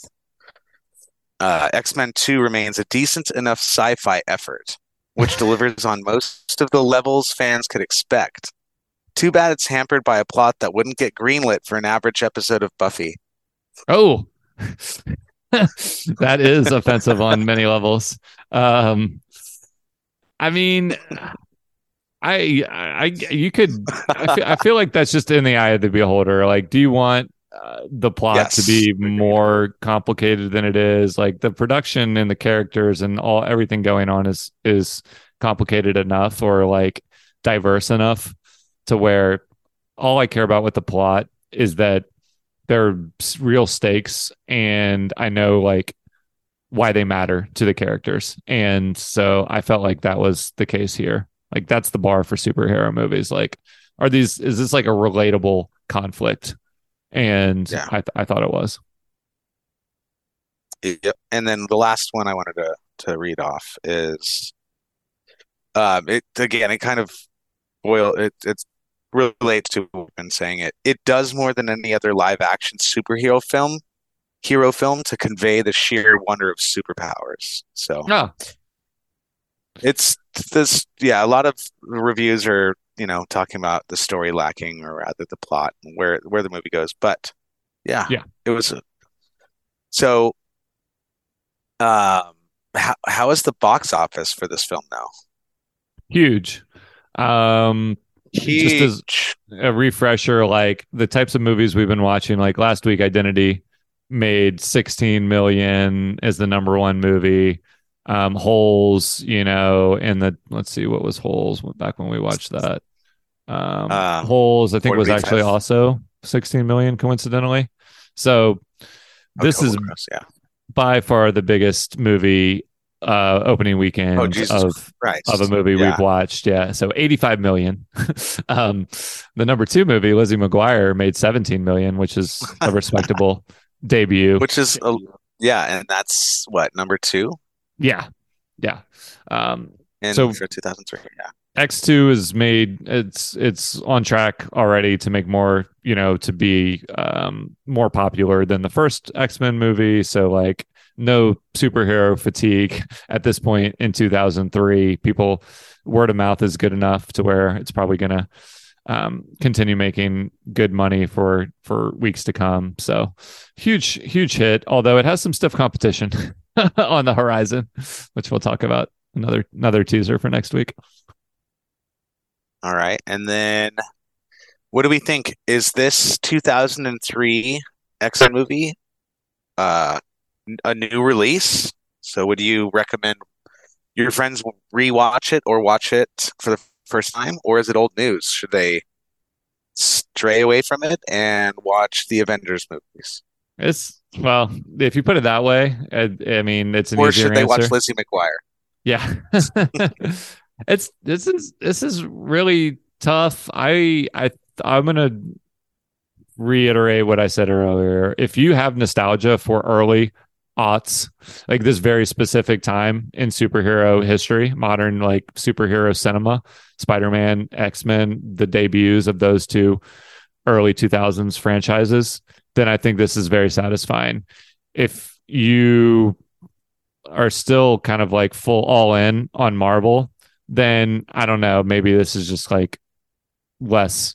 Uh, X-Men 2 remains a decent enough sci-fi effort, which delivers on most of the levels fans could expect. Too bad it's hampered by a plot that wouldn't get greenlit for an average episode of Buffy. Oh, that is offensive on many levels. Um, I mean, I, I, you could, I feel, I feel like that's just in the eye of the beholder. Like, do you want uh, the plot to be more complicated than it is? Like, the production and the characters and all everything going on is is complicated enough, or like diverse enough to where all I care about with the plot is that there are real stakes and I know like why they matter to the characters. And so I felt like that was the case here. Like that's the bar for superhero movies. Like are these is this like a relatable conflict? And Yeah. I th- I thought it was. Yep. And then the last one I wanted to to read off is um it again it kind of boil it it relates to what saying it. It does more than any other live action superhero film hero film to convey the sheer wonder of superpowers. So Oh, it's this yeah, a lot of reviews are, you know, talking about the story lacking or rather the plot and where where the movie goes. But yeah, Yeah. it was so um how how is the box office for this film now? huge. Um Just as- Huge. a refresher like the types of movies we've been watching like last week identity made 16 million as the number one movie um holes you know and the let's see what was holes back when we watched that Um, Uh, Holes, I think, was 45. actually also 16 million coincidentally. So this Okay, is gross, yeah. by far the biggest movie uh opening weekend Oh, of Christ. of a movie Yeah. we've watched. Yeah. So 85 million. um the number 2 movie Lizzie McGuire made 17 million, which is a respectable debut. Which is, a, yeah, and that's what number two yeah. Yeah. Um in So- for 2003. Yeah. X2 is made it's it's on track already to make more, you know, to be um more popular than the first X-Men movie, so like no superhero fatigue at this point in 2003. People word of mouth is good enough to where it's probably going to um continue making good money for for weeks to come. So huge huge hit, although it has some stiff competition on the horizon, which we'll talk about another another teaser for next week. All right. And then what do we think? Is this 2003 X-Men movie uh a new release? So would you recommend your friends rewatch it or watch it for the first time or is it old news? Should they stray away from it and watch the Avengers movies? It's well, if you put it that way, I, I mean, it's an Or should they answer. watch Lizzie McGuire? Yeah, it's this is this is really tough. I I I'm gonna reiterate what I said earlier. If you have nostalgia for early aughts, like this very specific time in superhero history, modern like superhero cinema, Spider-Man, X-Men, the debuts of those two early 2000s franchises, then I think this is very satisfying. If you are still kind of like full all in on Marvel, then I don't know, maybe this is just like less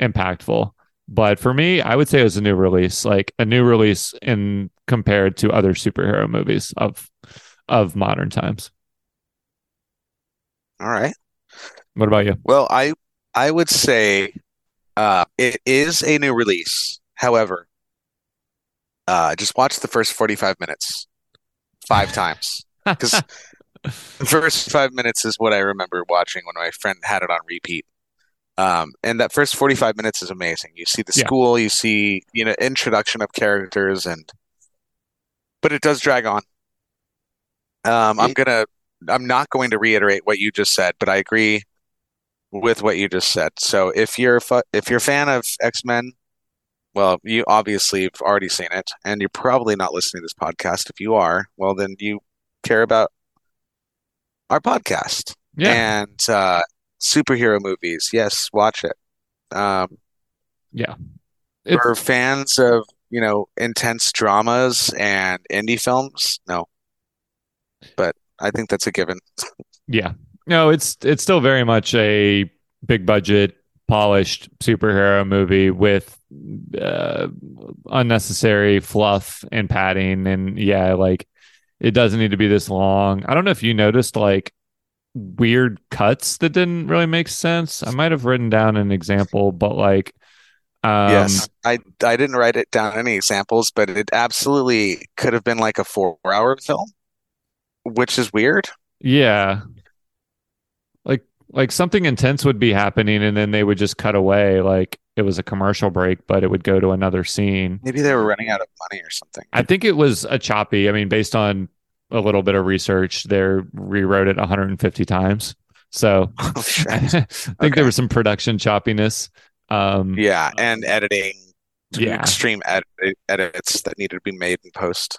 impactful. But for me, I would say it was a new release, like a new release in compared to other superhero movies of of modern times. All right. What about you? Well, I I would say uh, it is a new release. However, uh, just watch the first 45 minutes five times because the first five minutes is what I remember watching when my friend had it on repeat. Um, and that first 45 minutes is amazing. You see the Yeah. school, you see, you know, introduction of characters and but it does drag on. Um, I'm gonna I'm not going to reiterate what you just said, but I agree with what you just said. So if you're fu- if you're a fan of X-Men, well, you obviously have already seen it, and you're probably not listening to this podcast. If you are, well, then you care about our podcast Yeah, and uh, superhero movies. Yes, watch it. Um, yeah. It's- for fans of you know intense dramas and indie films, no. But I think that's a given. Yeah. No, it's it's still very much a big budget, polished superhero movie with uh, unnecessary fluff and padding and yeah, like it doesn't need to be this long. I don't know if you noticed like weird cuts that didn't really make sense. I might have written down an example, but like um Yes, I I didn't write it down any examples, but it absolutely could have been like a four-hour film, which is weird. Yeah. Like something intense would be happening and then they would just cut away like it was a commercial break, but it would go to another scene. Maybe they were running out of money or something. I think it was a choppy. I mean, based on a little bit of research, they rewrote it 150 times. So Oh. I think Okay. there was some production choppiness. Um, Yeah, and editing, Yeah. extreme ed edits that needed to be made in post.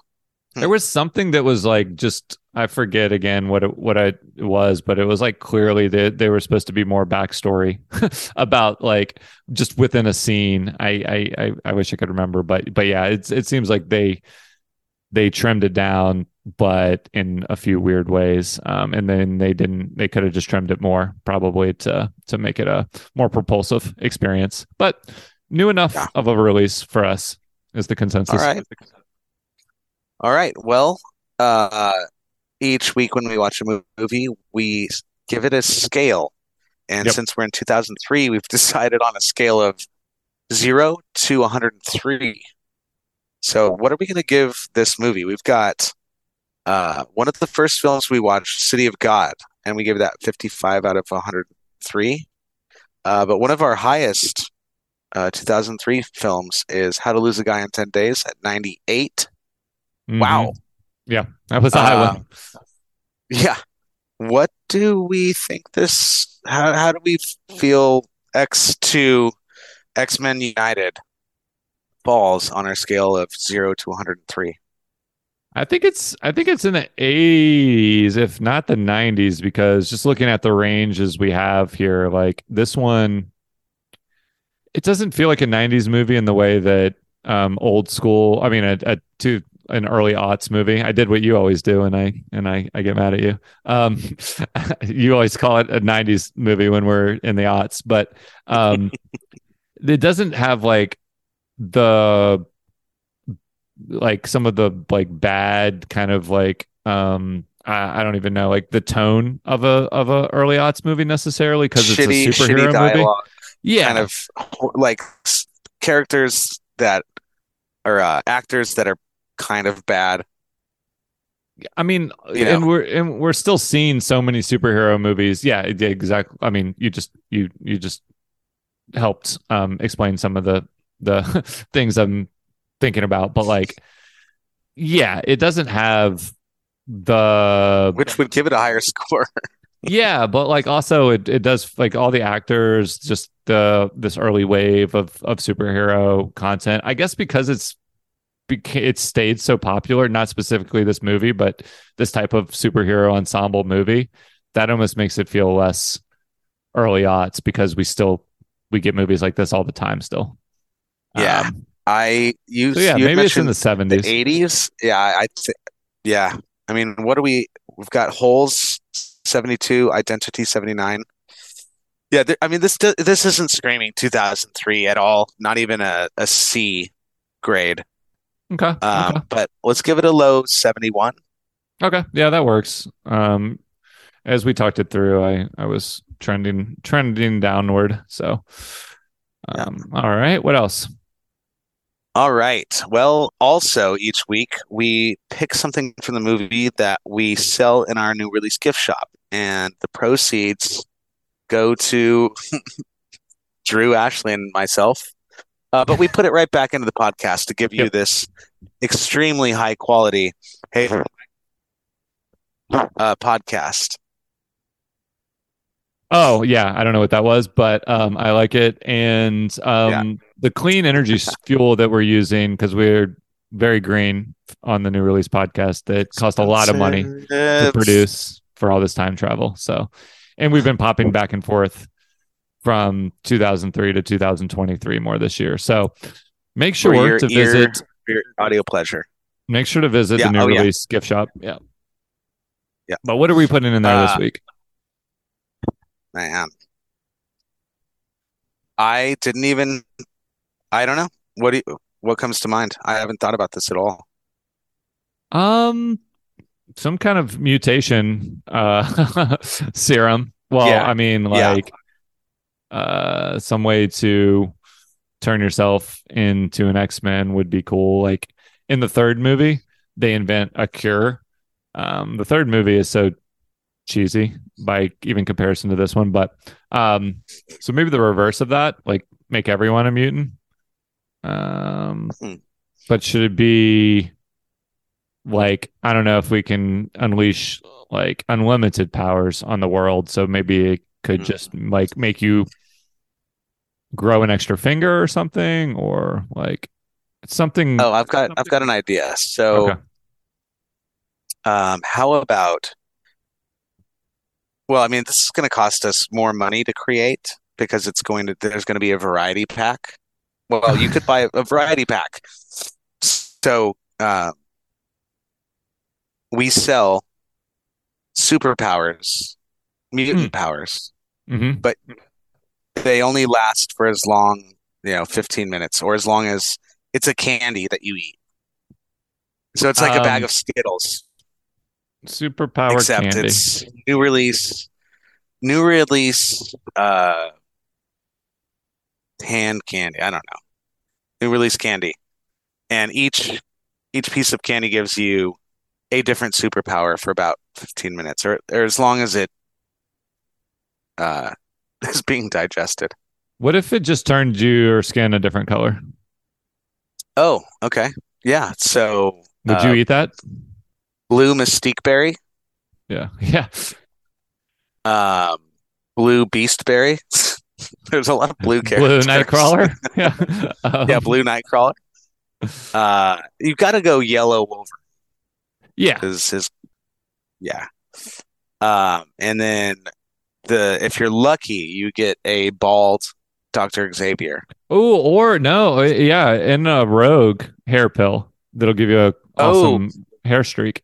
There was something that was like just I forget again what it what it was, but it was like clearly they they were supposed to be more backstory about like just within a scene. I, I I I wish I could remember, but but yeah, it's it seems like they they trimmed it down, but in a few weird ways. Um, and then they didn't. They could have just trimmed it more, probably to to make it a more propulsive experience. But new enough Yeah. of a release for us is the consensus. All right. All right. Well, uh, each week when we watch a movie, we give it a scale. And Yep. since we're in 2003, we've decided on a scale of 0 to 103. So, what are we going to give this movie? We've got uh, one of the first films we watched, City of God, and we gave that 55 out of 103. Uh, but one of our highest uh, 2003 films is How to Lose a Guy in 10 Days at 98. Mhm. Wow. Yeah, that was a high Uh, one. Yeah. What do we think this, how, how do we feel X2 X-Men United falls on our scale of 0 to 103? I think it's I think it's in the 80s, if not the 90s, because just looking at the ranges we have here, like this one, it doesn't feel like a 90s movie in the way that um, old school. I mean, a, a to an early aughts movie. I did what you always do, and I and I I get mad at you. Um, you always call it a 90s movie when we're in the aughts, but um, it doesn't have like the like some of the like bad kind of like um I, I don't even know like the tone of a of a early aughts movie necessarily because it's a superhero movie. Yeah, kind of like characters that or uh, actors that are kind of bad. I mean, You and we're and we're still seeing so many superhero movies. Yeah, exactly. I mean, you just you you just helped um explain some of the the things I'm thinking about, but like, yeah, it doesn't have the which would give it a higher score. yeah, but like also it it does like all the actors just the this early wave of of superhero content. I guess because it's beca- it stayed so popular, not specifically this movie, but this type of superhero ensemble movie, that almost makes it feel less early aughts because we still we get movies like this all the time still. Yeah. Um, I you so yeah, you maybe it's in the seventies. the 80s. Yeah, I th yeah. I mean, what do we we've got Holes 72, Identity 79. Yeah, th I mean this this isn't screaming 2003 at all. Not even a, a C grade. Okay. Um, okay. but let's give it a low 71. Okay. Yeah, that works. Um as we talked it through, I I was trending trending downward. So um all right. What else? All right. Well, also each week we pick something from the movie that we sell in our new release gift shop, and the proceeds go to Drew, Ashley, and myself. Uh, but we put it right back into the podcast to give you Yep. this extremely high quality hey uh, podcast. Oh yeah, I don't know what that was, but um I like it. And um the clean energy s- fuel that we're using, because we're very green on the new release podcast, that cost a lot of money to produce for all this time travel. So and we've been popping back and forth from 2003 to 2023 more this year. So make sure your to visit for your audio pleasure. make sure to visit Yeah, the new oh, yeah. release gift shop. Yeah. Yeah. But what are we putting in there this Uh, week? Man, I didn't even. I don't know. What do you, what comes to mind? I haven't thought about this at all. Um, some kind of mutation uh serum. Well, Yeah. I mean, Yeah. like uh some way to turn yourself into an X-Men would be cool. Like in the third movie, they invent a cure. Um, the third movie is so cheesy by even comparison to this one, but um, so maybe the reverse of that, like make everyone a mutant. Um, Hmm. but should it be like I don't know if we can unleash like unlimited powers on the world, so maybe could Hmm. just like make you grow an extra finger or something, or like something. Oh, I've got I've got an idea. So, Okay. um, how about? Well, I mean, this is going to cost us more money to create because it's going to there's going to be a variety pack. Well, you could buy a variety pack. So, uh, we sell superpowers, mutant powers. Mhm. but they only last for as long, you know, 15 minutes or as long as it's a candy that you eat. So it's like a bag Um, of Skittles, Superpower except candy. it's new release, new release, uh, hand candy. I don't know. New release candy. And each each piece of candy gives you a different superpower for about 15 minutes or, or as long as it uh is being digested. What if it just turned your skin a different color? Oh, okay. Yeah. So Would uh, you eat that? blue mystique berry, Yeah. Yeah. um, blue beastberry. There's a lot of blue characters. Blue. Nightcrawler. yeah. Um, yeah, blue nightcrawler. Uh, you've got to go yellow wolverine. Yeah. Is his yeah. Um, and then the if you're lucky, you get a bald Dr. Xavier. Oh, or no, uh, yeah, in a rogue hair pill that'll give you a Oh. awesome hair streak.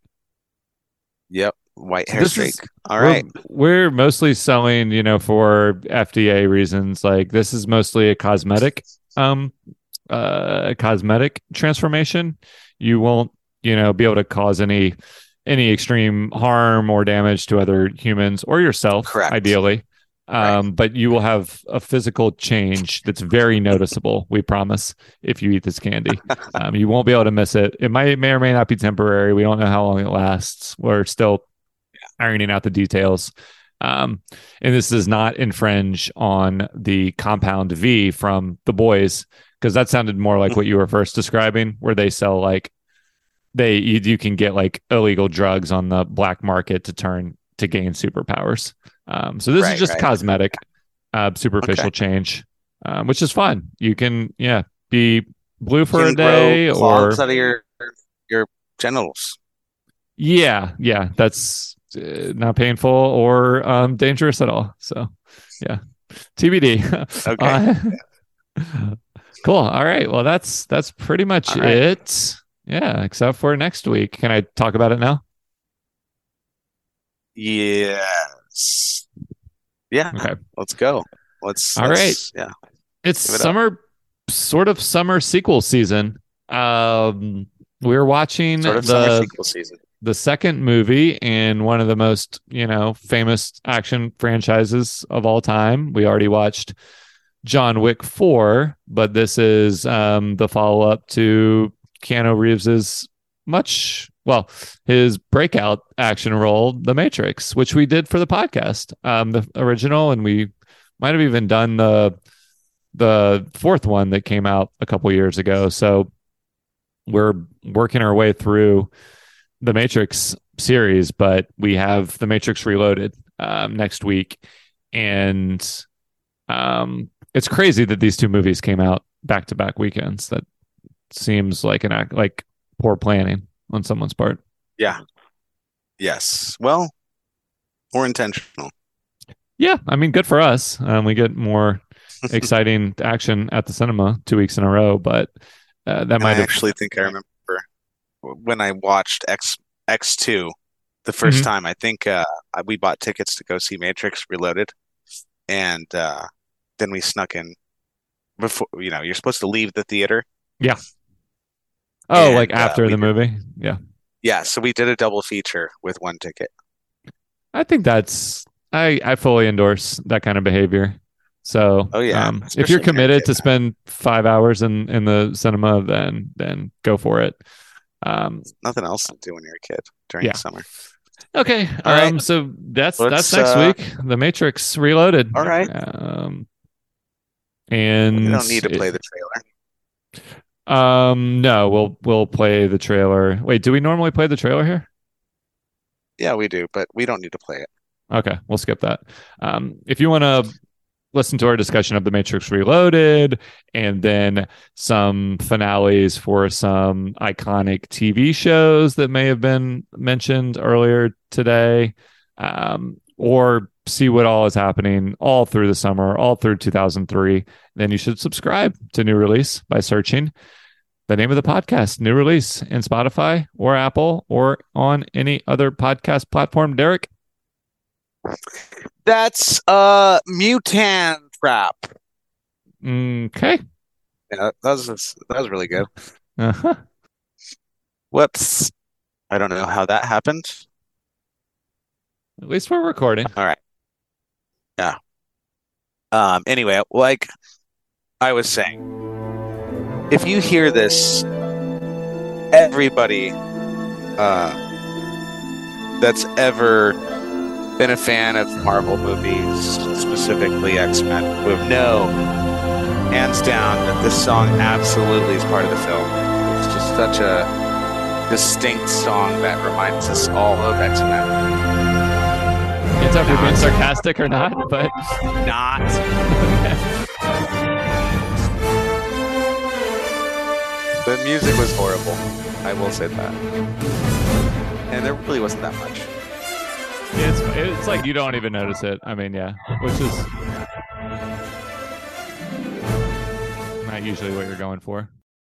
Yep, white hair streak. is- All we're- right. We're, mostly selling, you know, for FDA reasons. Like this is mostly a cosmetic, um, uh, cosmetic transformation. You won't, you know, be able to cause any any extreme harm or damage to other humans or yourself, Correct. ideally. Um, but you will have a physical change that's very noticeable. We promise. If you eat this candy, um, you won't be able to miss it. It might may or may not be temporary. We don't know how long it lasts. We're still ironing out the details. Um, and this does not infringe on the compound V from the boys because that sounded more like what you were first describing, where they sell like they you, you can get like illegal drugs on the black market to turn to gain superpowers. Um, so this Right, is just right. cosmetic, uh, superficial Okay. change, um, which is fun. You can yeah be blue for a day or out of your your genitals. yeah, yeah, that's uh, not painful or um, dangerous at all. So, yeah, TBD. Okay. Uh, cool. All right. Well, that's that's pretty much right. it. Yeah, except for next week. Can I talk about it now? Yes. Yeah. Okay. Let's go. Let's. All let's- Yeah. It's it up. summer, sort of summer sequel season. Um, we're watching Sort of the summer sequel season. the second movie in one of the most you know famous action franchises of all time we already watched john wick 4 but this is um the follow-up to keanu reeves's much well his breakout action role the matrix which we did for the podcast um the original and we might have even done the the fourth one that came out a couple years ago so we're working our way through the Matrix series, but we have the Matrix Reloaded um, next week, and um, it's crazy that these two movies came out back to back weekends. That seems like an act like poor planning on someone's part. Yeah. Yes. Well, more intentional. Yeah, I mean, good for us. Um, we get more exciting action at the cinema two weeks in a row, but uh, that And might I have actually think I remember when I watched X X two the 1st Mhm. time. I think uh, we bought tickets to go see Matrix Reloaded, and uh, then we snuck in before. You know, you're supposed to leave the theater. Yeah. Oh, And, like uh, after we the did- movie, yeah. Yeah, so we did a double feature with one ticket. I think that's I I fully endorse that kind of behavior. So, Oh, yeah, um, if you're when you're a committed to spend five hours in in the cinema, then then go for it. Um, Nothing else to do when you're a kid during Yeah. the summer. okay, All right. um, so that's Let's, that's next uh, week. The Matrix Reloaded. All right. Um, and You don't need to play the trailer. Um, no, we'll we'll play the trailer. Wait, do we normally play the trailer here? Yeah, we do, but we don't need to play it. Okay, we'll skip that. Um, if you want to listen to our discussion of The Matrix Reloaded and then some finales for some iconic TV shows that may have been mentioned earlier today, um, or see what all is happening all through the summer, all through 2003, then you should subscribe to New Release by searching the name of the podcast, New Release, in Spotify or Apple or on any other podcast platform. Derrick? That's uh Mutant Trap. Okay. Yeah, that was that was really good. Uh-huh. Whoops. I don't know how that happened. At least we're recording. All right. Yeah. Um anyway, like I was saying, if you hear this everybody uh that's ever been a fan of Marvel movies, specifically X Men, would know, hands down, that this song absolutely is part of the film. It's just such a distinct song that reminds us all of X Men. Can't tell if you're being sarcastic or not, but Not. the music was horrible. I will say that. And there really wasn't that much. it's it's like you don't even notice it. I mean, yeah, which is not usually what you're going for.